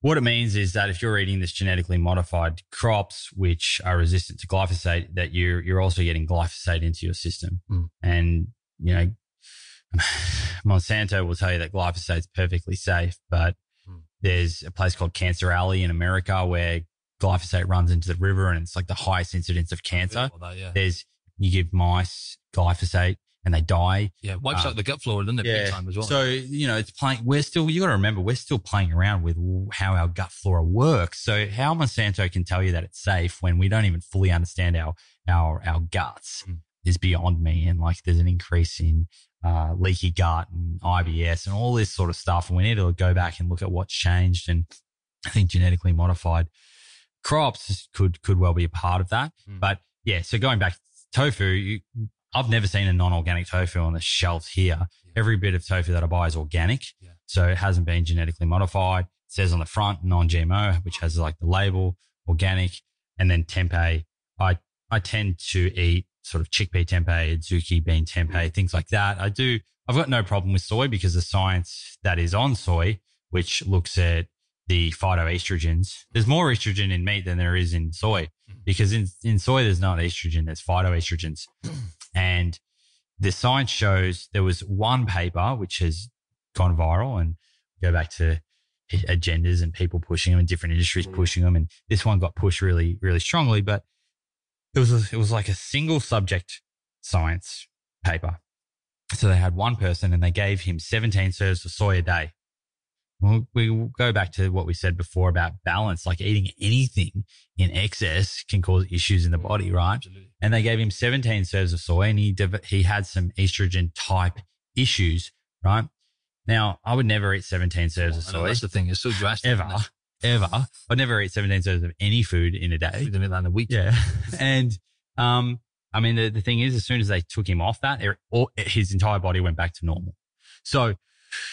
what it means is that if you're eating this genetically modified crops which are resistant to glyphosate, that you're you're also getting glyphosate into your system, Mm. and you know. Monsanto will tell you that glyphosate's perfectly safe, but. There's a place called Cancer Alley in America where glyphosate runs into the river and it's like the highest incidence of cancer. That, yeah, There's you give mice glyphosate and they die. yeah, wipes uh, out the gut flora, doesn't it? Big time as well. So, you know, it's playing, we're still, you got to remember, we're still playing around with how our gut flora works. So how Monsanto can tell you that it's safe when we don't even fully understand our, our, our guts Mm. is beyond me. And like there's an increase in, uh, leaky gut and IBS and all this sort of stuff. And we need to go back and look at what's changed. And I think genetically modified crops could, could well be a part of that. Mm. But yeah, so going back to tofu, you, I've never seen a non-organic tofu on the shelf here. Yeah. Every bit of tofu that I buy is organic. Yeah. So it hasn't been genetically modified. It says on the front non-GMO, which has like the label organic and then tempeh. I, I tend to eat sort of chickpea tempeh, zuki bean tempeh, things like that. I do, I've got no problem with soy because the science that is on soy, which looks at the phytoestrogens, there's more estrogen in meat than there is in soy because in, in soy, there's not estrogen, there's phytoestrogens. and the science shows there was one paper which has gone viral and go back to agendas and people pushing them and different industries Mm. pushing them. And this one got pushed really, really strongly, but it was, a, it was like a single subject science paper. So they had one person and they gave him 17 serves of soy a day. Well, we will go back to what we said before about balance, like eating anything in excess can cause issues in the body, mm, right? Absolutely. and they gave him 17 serves of soy and he, he had some estrogen type issues, right? Now, I would never eat 17 serves oh, of soy that's the thing. It's so drastic. ever? Ever. I'd never eat 17 servings of any food in a day. did it that in a week. Yeah. and, um, I mean, the, the thing is, as soon as they took him off that, it, all, his entire body went back to normal. So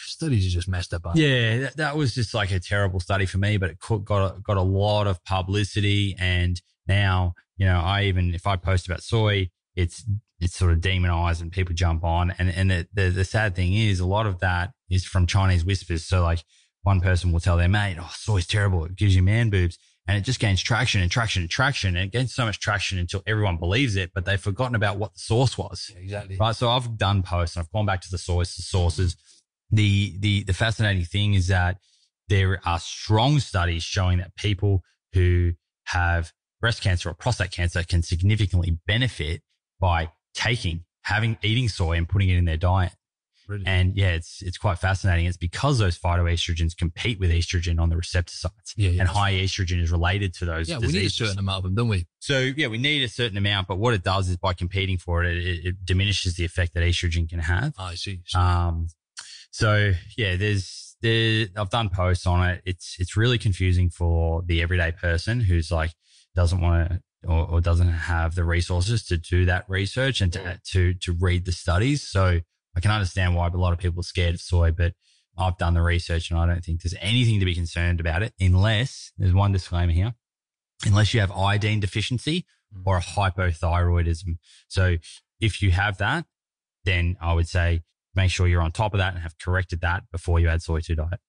Studies are just messed up. yeah, that, that was just like a terrible study for me, but it got a, got a lot of publicity. And now, you know, I even if I post about soy, it's it's sort of demonized and people jump on. And and the, the the sad thing is, a lot of that is from Chinese whispers. So like one person will tell their mate, "Oh, soy's terrible. It gives you man boobs." And it just gains traction and traction and traction. And it gains so much traction until everyone believes it, but they've forgotten about what the source was Yeah, exactly. right? So I've done posts and I've gone back to the source, the sources. The, the, the fascinating thing is that there are strong studies showing that people who have breast cancer or prostate cancer can significantly benefit by taking, having, eating soy and putting it in their diet. Really. And yeah, it's, it's quite fascinating. It's because those phytoestrogens compete with estrogen on the receptor sites yeah, yeah. and high estrogen is related to those yeah, we need a certain amount of them, don't we? So yeah, we need a certain amount, but what it does is by competing for it, it, it diminishes the effect that estrogen can have. I see. So, Um, so yeah, there's there. I've done posts on it. It's it's really confusing for the everyday person who's like doesn't want to or, or doesn't have the resources to do that research and to to to read the studies. So I can understand why a lot of people are scared of soy, but I've done the research and I don't think there's anything to be concerned about it unless there's one disclaimer here. Unless you have iodine deficiency Mm. or a hypothyroidism. So if you have that, then I would say make sure you're on top of that and have corrected that before you add soy to diet.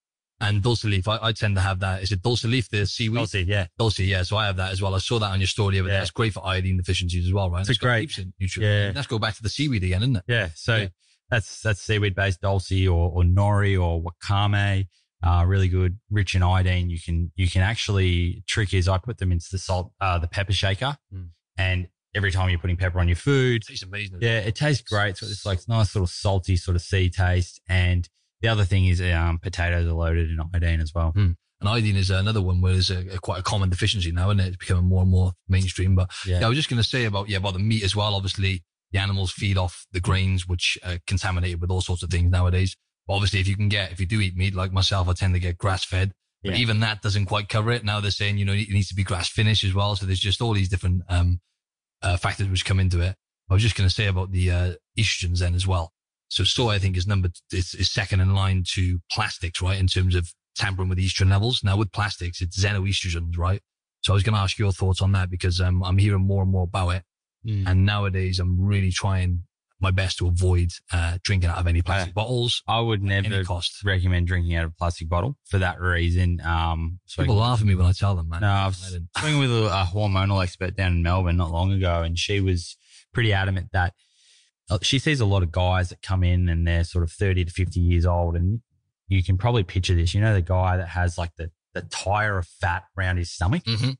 and dulse leaf, I, I tend to have that. Is it dulse leaf, the seaweed? Dulse, yeah. Dulse, yeah. So I have that as well. I saw that on your story day. Yeah. That's great for iodine deficiencies as well, right? It's It's great. nutrients. Yeah. Let's go back to the seaweed again, isn't it? Yeah. So Yeah. That's, that's seaweed based dulse or, or nori or wakame. Uh, really good, rich in iodine. You can, you can actually trick is I put them into the salt, uh, the pepper shaker Mm. and every time you're putting pepper on your food, It tastes amazing. Yeah, it tastes great. So it's like nice little salty sort of sea taste. And the other thing is um, potatoes are loaded in iodine as well. And iodine is another one where there's a, a quite a common deficiency now, and it? it's becoming more and more mainstream. But Yeah. yeah, I was just going to say about yeah about the meat as well. Obviously, the animals feed off the grains, which are contaminated with all sorts of things nowadays. But obviously, if you can get if you do eat meat like myself, I tend to get grass fed. But Yeah. even that doesn't quite cover it. Now they're saying you know it needs to be grass finished as well. So there's just all these different um, uh, factors which come into it. I was just going to say about the uh, estrogens then as well. So soy, I think, is number is, is second in line to plastics, right? In terms of tampering with estrogen levels. Now with plastics, it's xenoestrogens, right? So I was going to ask your thoughts on that because um, I'm hearing more and more about it. Mm. And nowadays, I'm really trying my best to avoid uh, drinking out of any plastic bottles, I would never cost. recommend drinking out of a plastic bottle for that reason. Um, so People laugh at me when I tell them, man. no, I was I with a, a hormonal expert down in Melbourne not long ago, and she was pretty adamant that uh, she sees a lot of guys that come in and they're sort of 30 to 50 years old. And you can probably picture this. You know, the guy that has like the, the tire of fat around his stomach Mhm.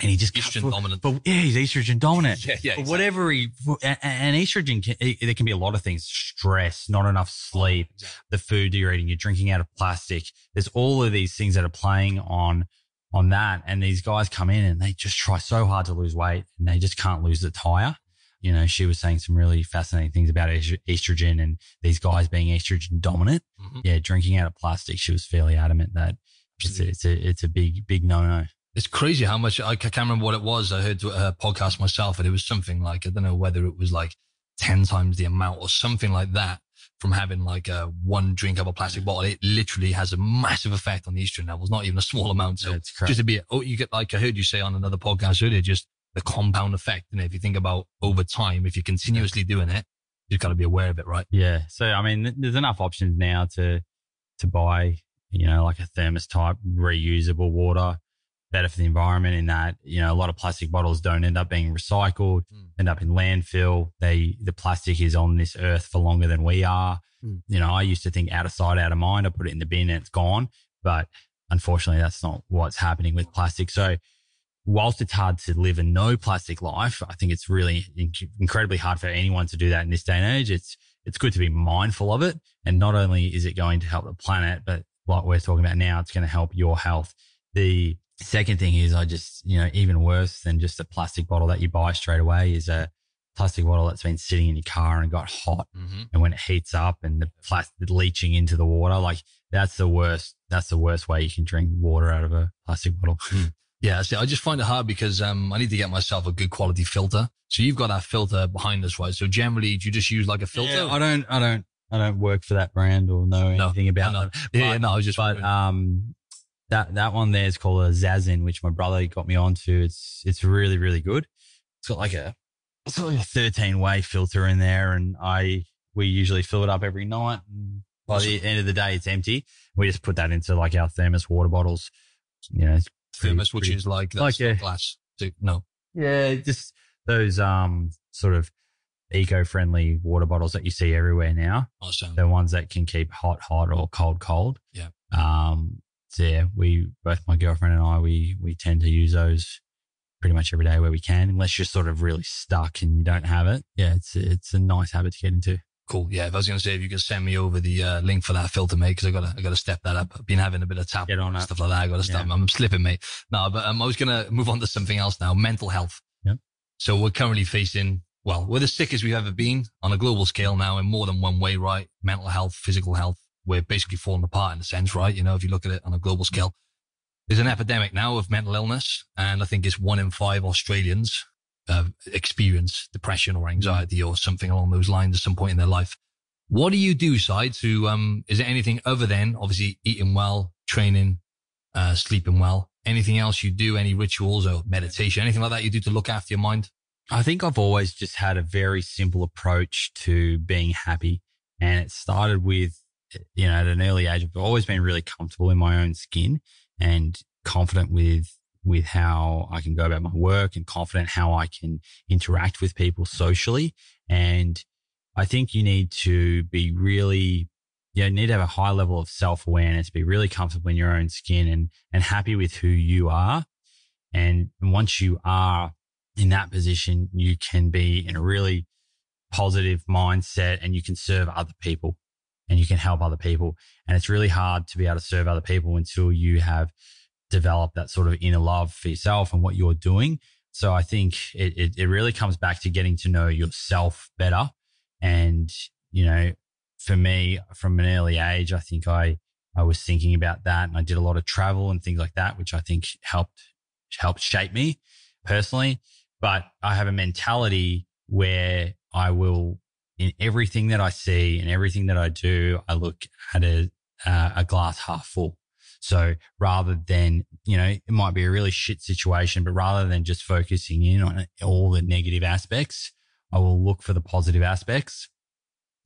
And he just Estrogen for- dominant. But yeah, he's estrogen dominant. Yeah, yeah. But exactly. whatever he, and, estrogen, can, there can be a lot of things stress, not enough sleep, Exactly. the food that you're eating, you're drinking out of plastic. There's all of these things that are playing on, on that. And these guys come in and they just try so hard to lose weight and they just can't lose the tire. You know, she was saying some really fascinating things about estrogen and these guys being estrogen dominant. Mhm. Yeah. Drinking out of plastic. She was fairly adamant that it's a, it's a, it's a big, big no no. It's crazy how much I can't remember what it was. I heard a podcast myself, and it was something like I don't know whether it was like ten times the amount or something like that from having like a one drink of a plastic bottle. It literally has a massive effect on the estrogen levels, not even a small amount. So just to be, oh, you get like I heard you say on another podcast earlier, just the compound effect. And if you think about over time, if you're continuously doing it, you've got to be aware of it, right? Yeah. So, I mean, there's enough options now to, to buy, you know, like a thermos type reusable water, better for the environment in that, you know, a lot of plastic bottles don't end up being recycled, Mm. end up in landfill. They, the plastic is on this earth for longer than we are. Mm. You know, I used to think out of sight, out of mind. I put it in the bin and it's gone. But unfortunately, that's not what's happening with plastic. So, whilst it's hard to live a no plastic life, I think it's really inc- incredibly hard for anyone to do that in this day and age. It's, it's good to be mindful of it. And not only is it going to help the planet, but like we're talking about now, it's going to help your health. The second thing is I just, you know, even worse than just a plastic bottle that you buy straight away is a plastic bottle that's been sitting in your car and got hot Mm-hmm. and when it heats up and the plastic leaching into the water, like that's the worst. That's the worst way you can drink water out of a plastic bottle. Yeah, see, I just find it hard because um, I need to get myself a good quality filter. So you've got that filter behind us, right? So generally, do you just use like a filter? Yeah, I don't, I don't, I don't work for that brand or know No, anything about know. them. yeah, no, I was just But um, that that one there is called a Zazen, which my brother got me onto. It's it's really really good. It's got like a it's got like a thirteen way filter in there, and I we usually fill it up every night. And by the end of the day, it's empty. We just put that into like our thermos water bottles. You know, pretty- thermos, which is like, like, yeah. glass. No, yeah, just those um sort of eco-friendly water bottles that you see everywhere now. awesome. The ones that can keep hot hot or cold cold. Yeah. Um. So yeah, we both my girlfriend and I we we tend to use those pretty much every day where we can, unless you're sort of really stuck and you don't have it. Yeah, it's it's a nice habit to get into. Cool. Yeah, if I was going to say, if you could send me over the uh, link for that filter, mate, because I got to, I got to step that up. I've been having a bit of tap on and stuff like that. I got to stop. Yeah. I'm slipping, mate. No, but um, I was going to move on to something else now. Mental health. Yeah. So we're currently facing, well, we're the sickest we've ever been on a global scale now in more than one way, right? Mental health, physical health. We're basically falling apart in a sense, right? You know, if you look at it on a global scale, there's an epidemic now of mental illness. And I think it's one in five Australians uh, experience depression or anxiety or something along those lines at some point in their life. What do you do, Side, to, um, is there anything other than obviously eating well, training, uh, sleeping well? Anything else you do? Any rituals or meditation? Anything like that you do to look after your mind? I think I've always just had a very simple approach to being happy. And it started with, you know, at an early age, I've always been really comfortable in my own skin and confident with, with how I can go about my work and confident how I can interact with people socially. And I think you need to be really, you know, need to have a high level of self awareness, be really comfortable in your own skin and, and happy with who you are. And once you are in that position, you can be in a really positive mindset and you can serve other people and you can help other people. And it's really hard to be able to serve other people until you have developed that sort of inner love for yourself and what you're doing. So I think it, it, it really comes back to getting to know yourself better. And, you know, for me from an early age, I think I, I was thinking about that and I did a lot of travel and things like that, which I think helped, helped shape me personally. But I have a mentality where I will, in everything that I see and everything that I do, I look at a, uh, a glass half full. So rather than, you know, it might be a really shit situation, but rather than just focusing in on all the negative aspects, I will look for the positive aspects.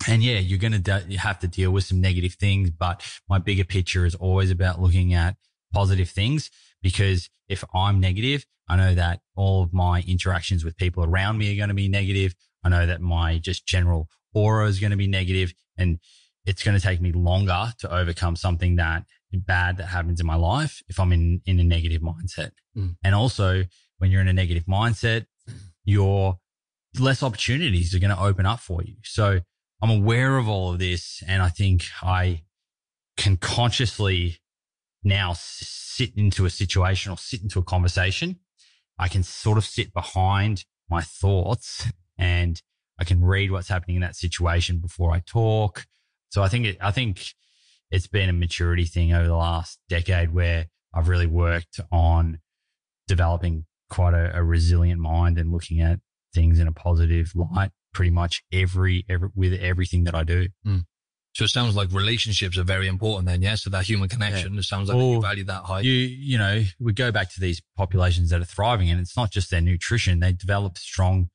And yeah, you're going to de- have to deal with some negative things, but my bigger picture is always about looking at positive things because if I'm negative, I know that all of my interactions with people around me are going to be negative. I know that my just general aura is going to be negative and it's going to take me longer to overcome something that bad that happens in my life if I'm in, in a negative mindset. Mm. And also when you're in a negative mindset, your less opportunities are going to open up for you. So I'm aware of all of this. And I think I can consciously now sit into a situation or sit into a conversation. I can sort of sit behind my thoughts and I can read what's happening in that situation before I talk. So I think it, I think it's been a maturity thing over the last decade where I've really worked on developing quite a, a resilient mind and looking at things in a positive light pretty much every, every with everything that I do. Hmm. So it sounds like relationships are very important then, yeah? So that human connection, it sounds like you value that high. You, you know, we go back to these populations that are thriving and it's not just their nutrition. They develop strong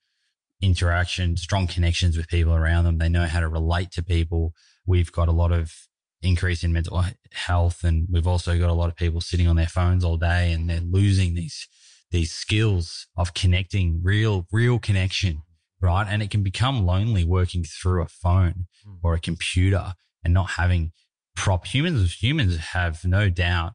interaction, strong connections with people around them. They know how to relate to people. We've got a lot of increase in mental health and we've also got a lot of people sitting on their phones all day and they're losing these, these skills of connecting real, real connection. Right. And it can become lonely working through a phone Mm. or a computer and not having prop humans humans have no doubt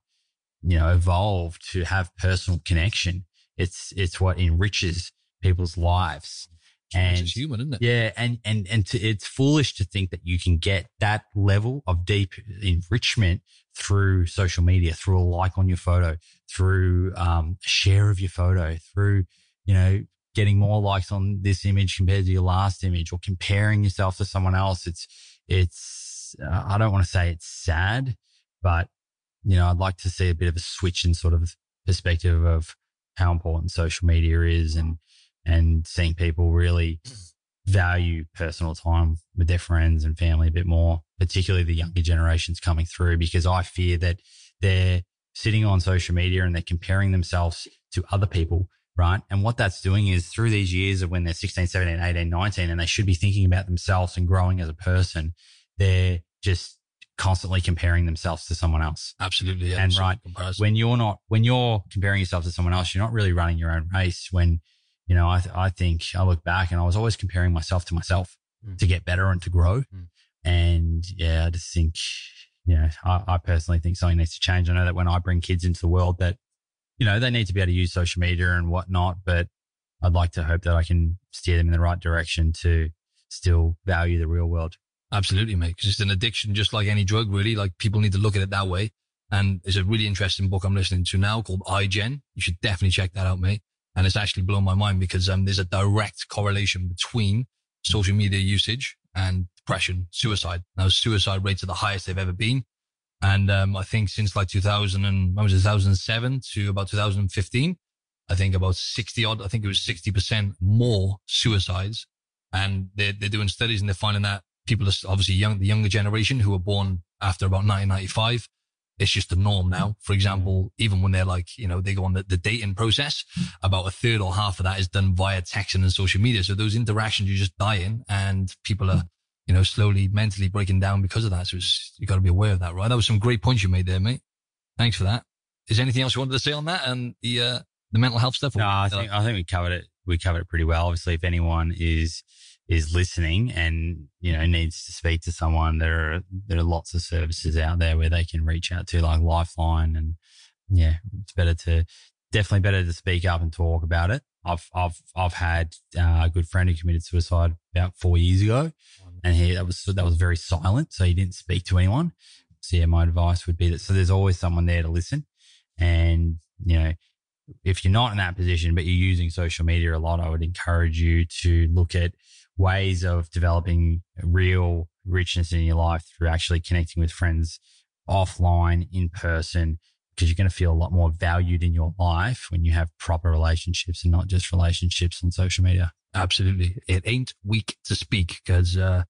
you know evolved to have personal connection it's it's what enriches people's lives and it's human, isn't it? yeah and and and to, it's foolish to think that you can get that level of deep enrichment through social media through a like on your photo through um, a share of your photo through you know getting more likes on this image compared to your last image or comparing yourself to someone else. It's, it's, uh, I don't want to say it's sad, but you know, I'd like to see a bit of a switch in sort of perspective of how important social media is and, and seeing people really value personal time with their friends and family a bit more, particularly the younger generations coming through, because I fear that they're sitting on social media and they're comparing themselves to other people. Right. And what that's doing is through these years of when they're 16, 17, 18, 19, and they should be thinking about themselves and growing as a person, they're just constantly comparing themselves to someone else. Absolutely. Yeah. And right, comparison. when you're not when you're comparing yourself to someone else you're not really running your own race when you know i, th- I think i look back and i was always comparing myself to myself Mm. to get better and to grow Mm. and yeah i just think you know I, I personally think something needs to change i know that when i bring kids into the world that you know they need to be able to use social media and whatnot but i'd like to hope that i can steer them in the right direction to still value the real world Absolutely, mate. Because it's an addiction, just like any drug, really. Like people need to look at it that way. And there's a really interesting book I'm listening to now called iGen. You should definitely check that out, mate. And it's actually blown my mind because um, there's a direct correlation between social media usage and depression, suicide. Now, suicide rates are the highest they've ever been. And um, I think since like 2000 and when was it, 2007 to about 2015, I think about 60 odd, I think it was 60% more suicides. And they're, they're doing studies and they're finding that people are obviously young, the younger generation who were born after about 1995. It's just the norm now. Mm. For example, mm. even when they're like, you know, they go on the, the dating process, mm. about a third or half of that is done via texting and social media. So those interactions you're just dying and people are, you know, slowly mentally breaking down because of that. So it's, you got to be aware of that, right? That was some great points you made there, mate. Thanks for that. Is there anything else you wanted to say on that and the, uh, the mental health stuff? No, I think I think we covered it. We covered it pretty well. Obviously, if anyone is is listening and you know needs to speak to someone, there are there are lots of services out there where they can reach out to, like Lifeline, and yeah, it's better to definitely better to speak up and talk about it. I've I've I've had uh, a good friend who committed suicide about four years ago, and he that was that was very silent, so he didn't speak to anyone. So yeah, my advice would be that so there's always someone there to listen, and you know if you're not in that position, but you're using social media a lot, I would encourage you to look at ways of developing real richness in your life through actually connecting with friends offline, in person, because you're going to feel a lot more valued in your life when you have proper relationships and not just relationships on social media. Absolutely. It ain't weak to speak because uh,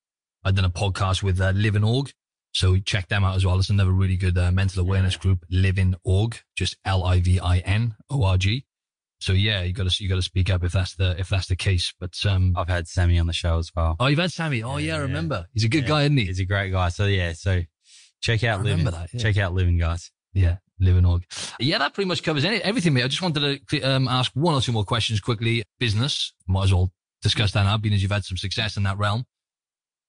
I've done a podcast with uh, LIVIN Org. So check them out as well. It's another really good uh, mental awareness group, LIVIN Org, just L I V I N O R G. So yeah, you got to you got to speak up if that's the if that's the case. But um, I've had Sammy on the show as well. oh, you've had Sammy. Oh yeah, Yeah, I remember. He's a good Yeah. guy, isn't he? He's a great guy. So yeah, so check out LIVIN. that, yeah. Check out LIVIN, guys. Yeah, LIVIN Org. Yeah, that pretty much covers any, everything, mate. I just wanted to um, ask one or two more questions quickly. Business, might as well discuss that now, being as you've had some success in that realm.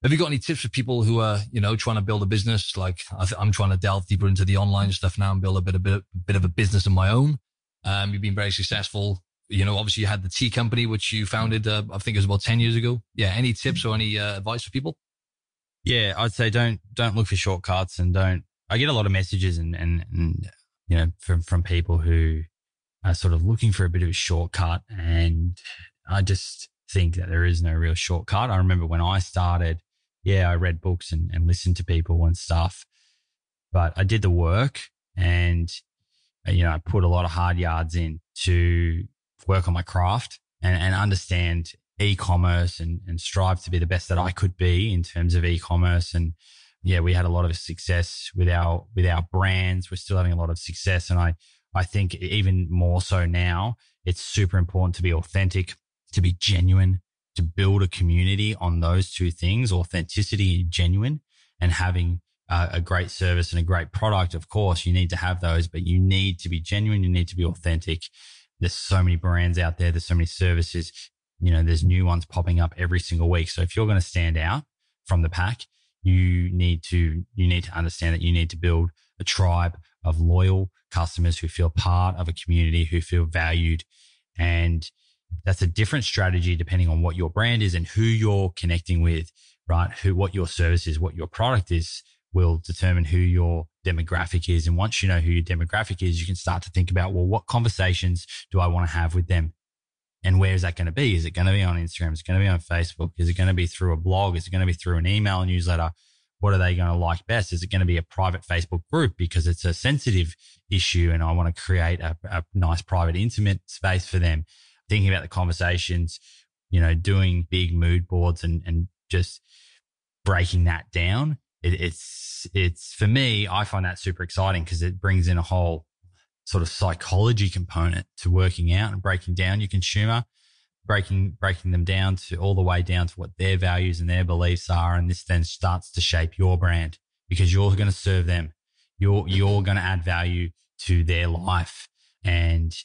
Have you got any tips for people who are, you know, trying to build a business? Like I th- I'm trying to delve deeper into the online stuff now and build a bit, a bit, bit of a business of my own. Um, you've been very successful. You know, obviously you had the tea company, which you founded, uh, I think it was about 10 years ago. Yeah. Any tips or any uh, advice for people? Yeah, I'd say don't don't look for shortcuts and don't. I get a lot of messages and and, and you know from from people who are sort of looking for a bit of a shortcut, and I just think that there is no real shortcut. I remember when I started, yeah, I read books and, and listened to people and stuff, but I did the work and you know I put a lot of hard yards in to work on my craft and, and understand e-commerce and, and strive to be the best that I could be in terms of e-commerce. And yeah, we had a lot of success with our, with our brands. We're still having a lot of success. And I, I think even more so now, it's super important to be authentic, to be genuine, to build a community on those two things, authenticity genuine and having a great service and a great product. Of course, you need to have those, but you need to be genuine. You need to be authentic. There's so many brands out there. There's so many services you know, there's new ones popping up every single week. So if you're going to stand out from the pack, you need to, you need to understand that you need to build a tribe of loyal customers who feel part of a community, who feel valued. And that's a different strategy depending on what your brand is and who you're connecting with, right? Who, what your service is, what your product is will determine who your demographic is. And once you know who your demographic is, you can start to think about, well, what conversations do I want to have with them? And where is that going to be? Is it going to be on Instagram? Is it going to be on Facebook? Is it going to be through a blog? Is it going to be through an email newsletter? What are they going to like best? Is it going to be a private Facebook group because it's a sensitive issue and I want to create a, a nice private, intimate space for them? Thinking about the conversations, you know, doing big mood boards and, and just breaking that down. It, it's, it's for me, I find that super exciting because it brings in a whole sort of psychology component to working out and breaking down your consumer, breaking breaking them down to all the way down to what their values and their beliefs are, and this then starts to shape your brand because you're going to serve them. You're you're going to add value to their life, and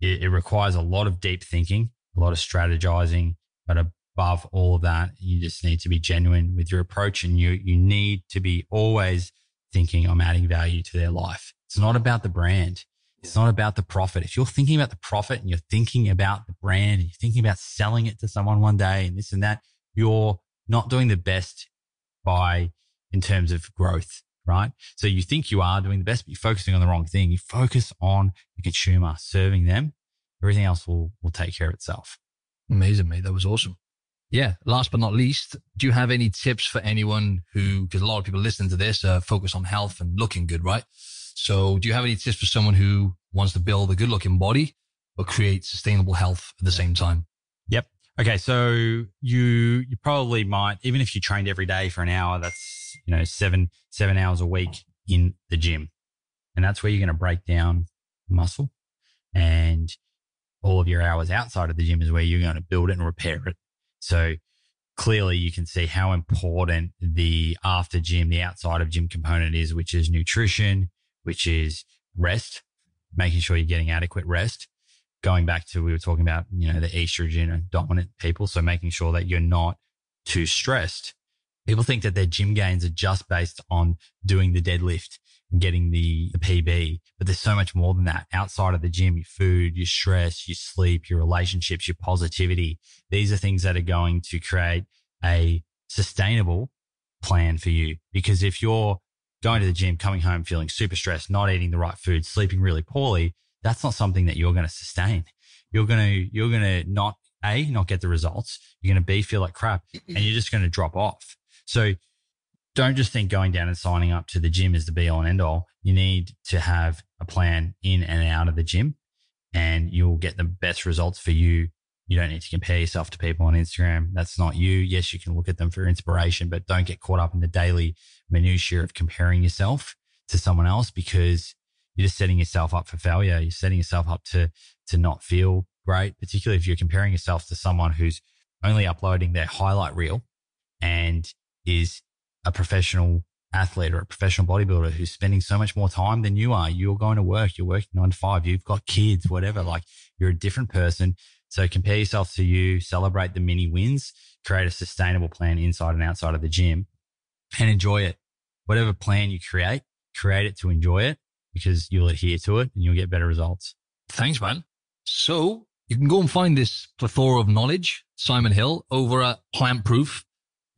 it, it requires a lot of deep thinking, a lot of strategizing, but above all of that, you just need to be genuine with your approach, and you you need to be always thinking I'm adding value to their life it's not about the brand. It's not about the profit. If you're thinking about the profit and you're thinking about the brand and you're thinking about selling it to someone one day and this and that, you're not doing the best by in terms of growth, right? So you think you are doing the best, but you're focusing on the wrong thing. You focus on the consumer, serving them. Everything else will, will take care of itself. Amazing, mate. That was awesome. Yeah. Last but not least, do you have any tips for anyone who, because a lot of people listening to this, uh, focus on health and looking good, right? So do you have any tips for someone who wants to build a good looking body, but create sustainable health at the same time? Yep. Okay. So you, you probably might, even if you trained every day for an hour, that's, you know, seven, seven hours a week in the gym. And that's where you're going to break down muscle and all of your hours outside of the gym is where you're going to build it and repair it. So clearly you can see how important the after gym, the outside of gym component is, which is nutrition, which is rest, making sure you're getting adequate rest. Going back to, we were talking about, you know, the estrogen dominant people. So making sure that you're not too stressed. People think that their gym gains are just based on doing the deadlift getting the, the PB, but there's so much more than that outside of the gym, your food, your stress, your sleep, your relationships, your positivity. These are things that are going to create a sustainable plan for you. Because if you're going to the gym, coming home feeling super stressed, not eating the right food, sleeping really poorly, that's not something that you're going to sustain. You're going to, you're going to not A, not get the results. You're going to B, feel like crap and you're just going to drop off. So don't just think going down and signing up to the gym is the be all and end all. You need to have a plan in and out of the gym and you'll get the best results for you you don't need to compare yourself to people on Instagram. That's not you. Yes, you can look at them for inspiration, but don't get caught up in the daily minutiae of comparing yourself to someone else because you're just setting yourself up for failure. You're setting yourself up to, to not feel great, particularly if you're comparing yourself to someone who's only uploading their highlight reel and is a professional athlete or a professional bodybuilder who's spending so much more time than you are. You're going to work, you're working nine to five, you've got kids, whatever. Like you're a different person. So compare yourself to you, celebrate the mini wins, create a sustainable plan inside and outside of the gym and enjoy it. Whatever plan you create, create it to enjoy it because you'll adhere to it and you'll get better results. Thanks, man. So you can go and find this plethora of knowledge, Simon Hill, over at Plant Proof.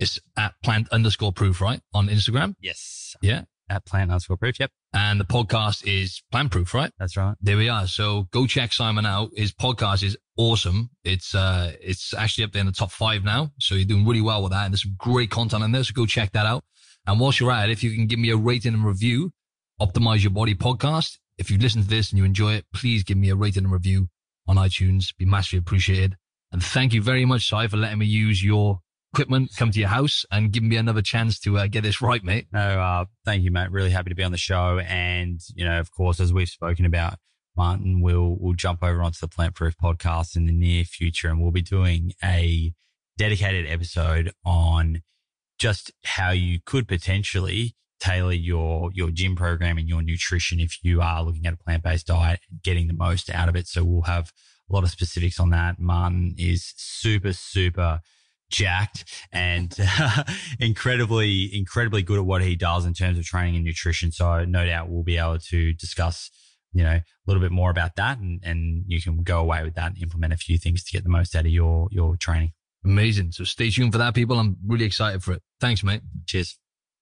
It's at plant underscore proof, right? On Instagram. Yes. Yeah. At plant underscore proof. Yep. And the podcast is Plant Proof, right? That's right. There we are. So go check Simon out. His podcast is awesome. It's, uh, it's actually up there in the top five now. So you're doing really well with that. And there's some great content in there. So go check that out. And whilst you're at it, if you can give me a rating and review, Optimize Your Body podcast. If you listen to this and you enjoy it, please give me a rating and review on iTunes. Be massively appreciated. And thank you very much, Si, for letting me use your equipment, come to your house and give me another chance to uh, get this right, mate. No, uh, thank you, mate. Really happy to be on the show. And, you know, of course, as we've spoken about, Martin will will jump over onto the Plant Proof podcast in the near future, and we'll be doing a dedicated episode on just how you could potentially tailor your your gym program and your nutrition if you are looking at a plant based diet and getting the most out of it. So we'll have a lot of specifics on that. Martin is super super jacked and uh, incredibly, incredibly good at what he does in terms of training and nutrition. So no doubt we'll be able to discuss, you know, a little bit more about that and, and you can go away with that and implement a few things to get the most out of your, your training. Amazing. So stay tuned for that, people. I'm really excited for it. Thanks, mate. Cheers.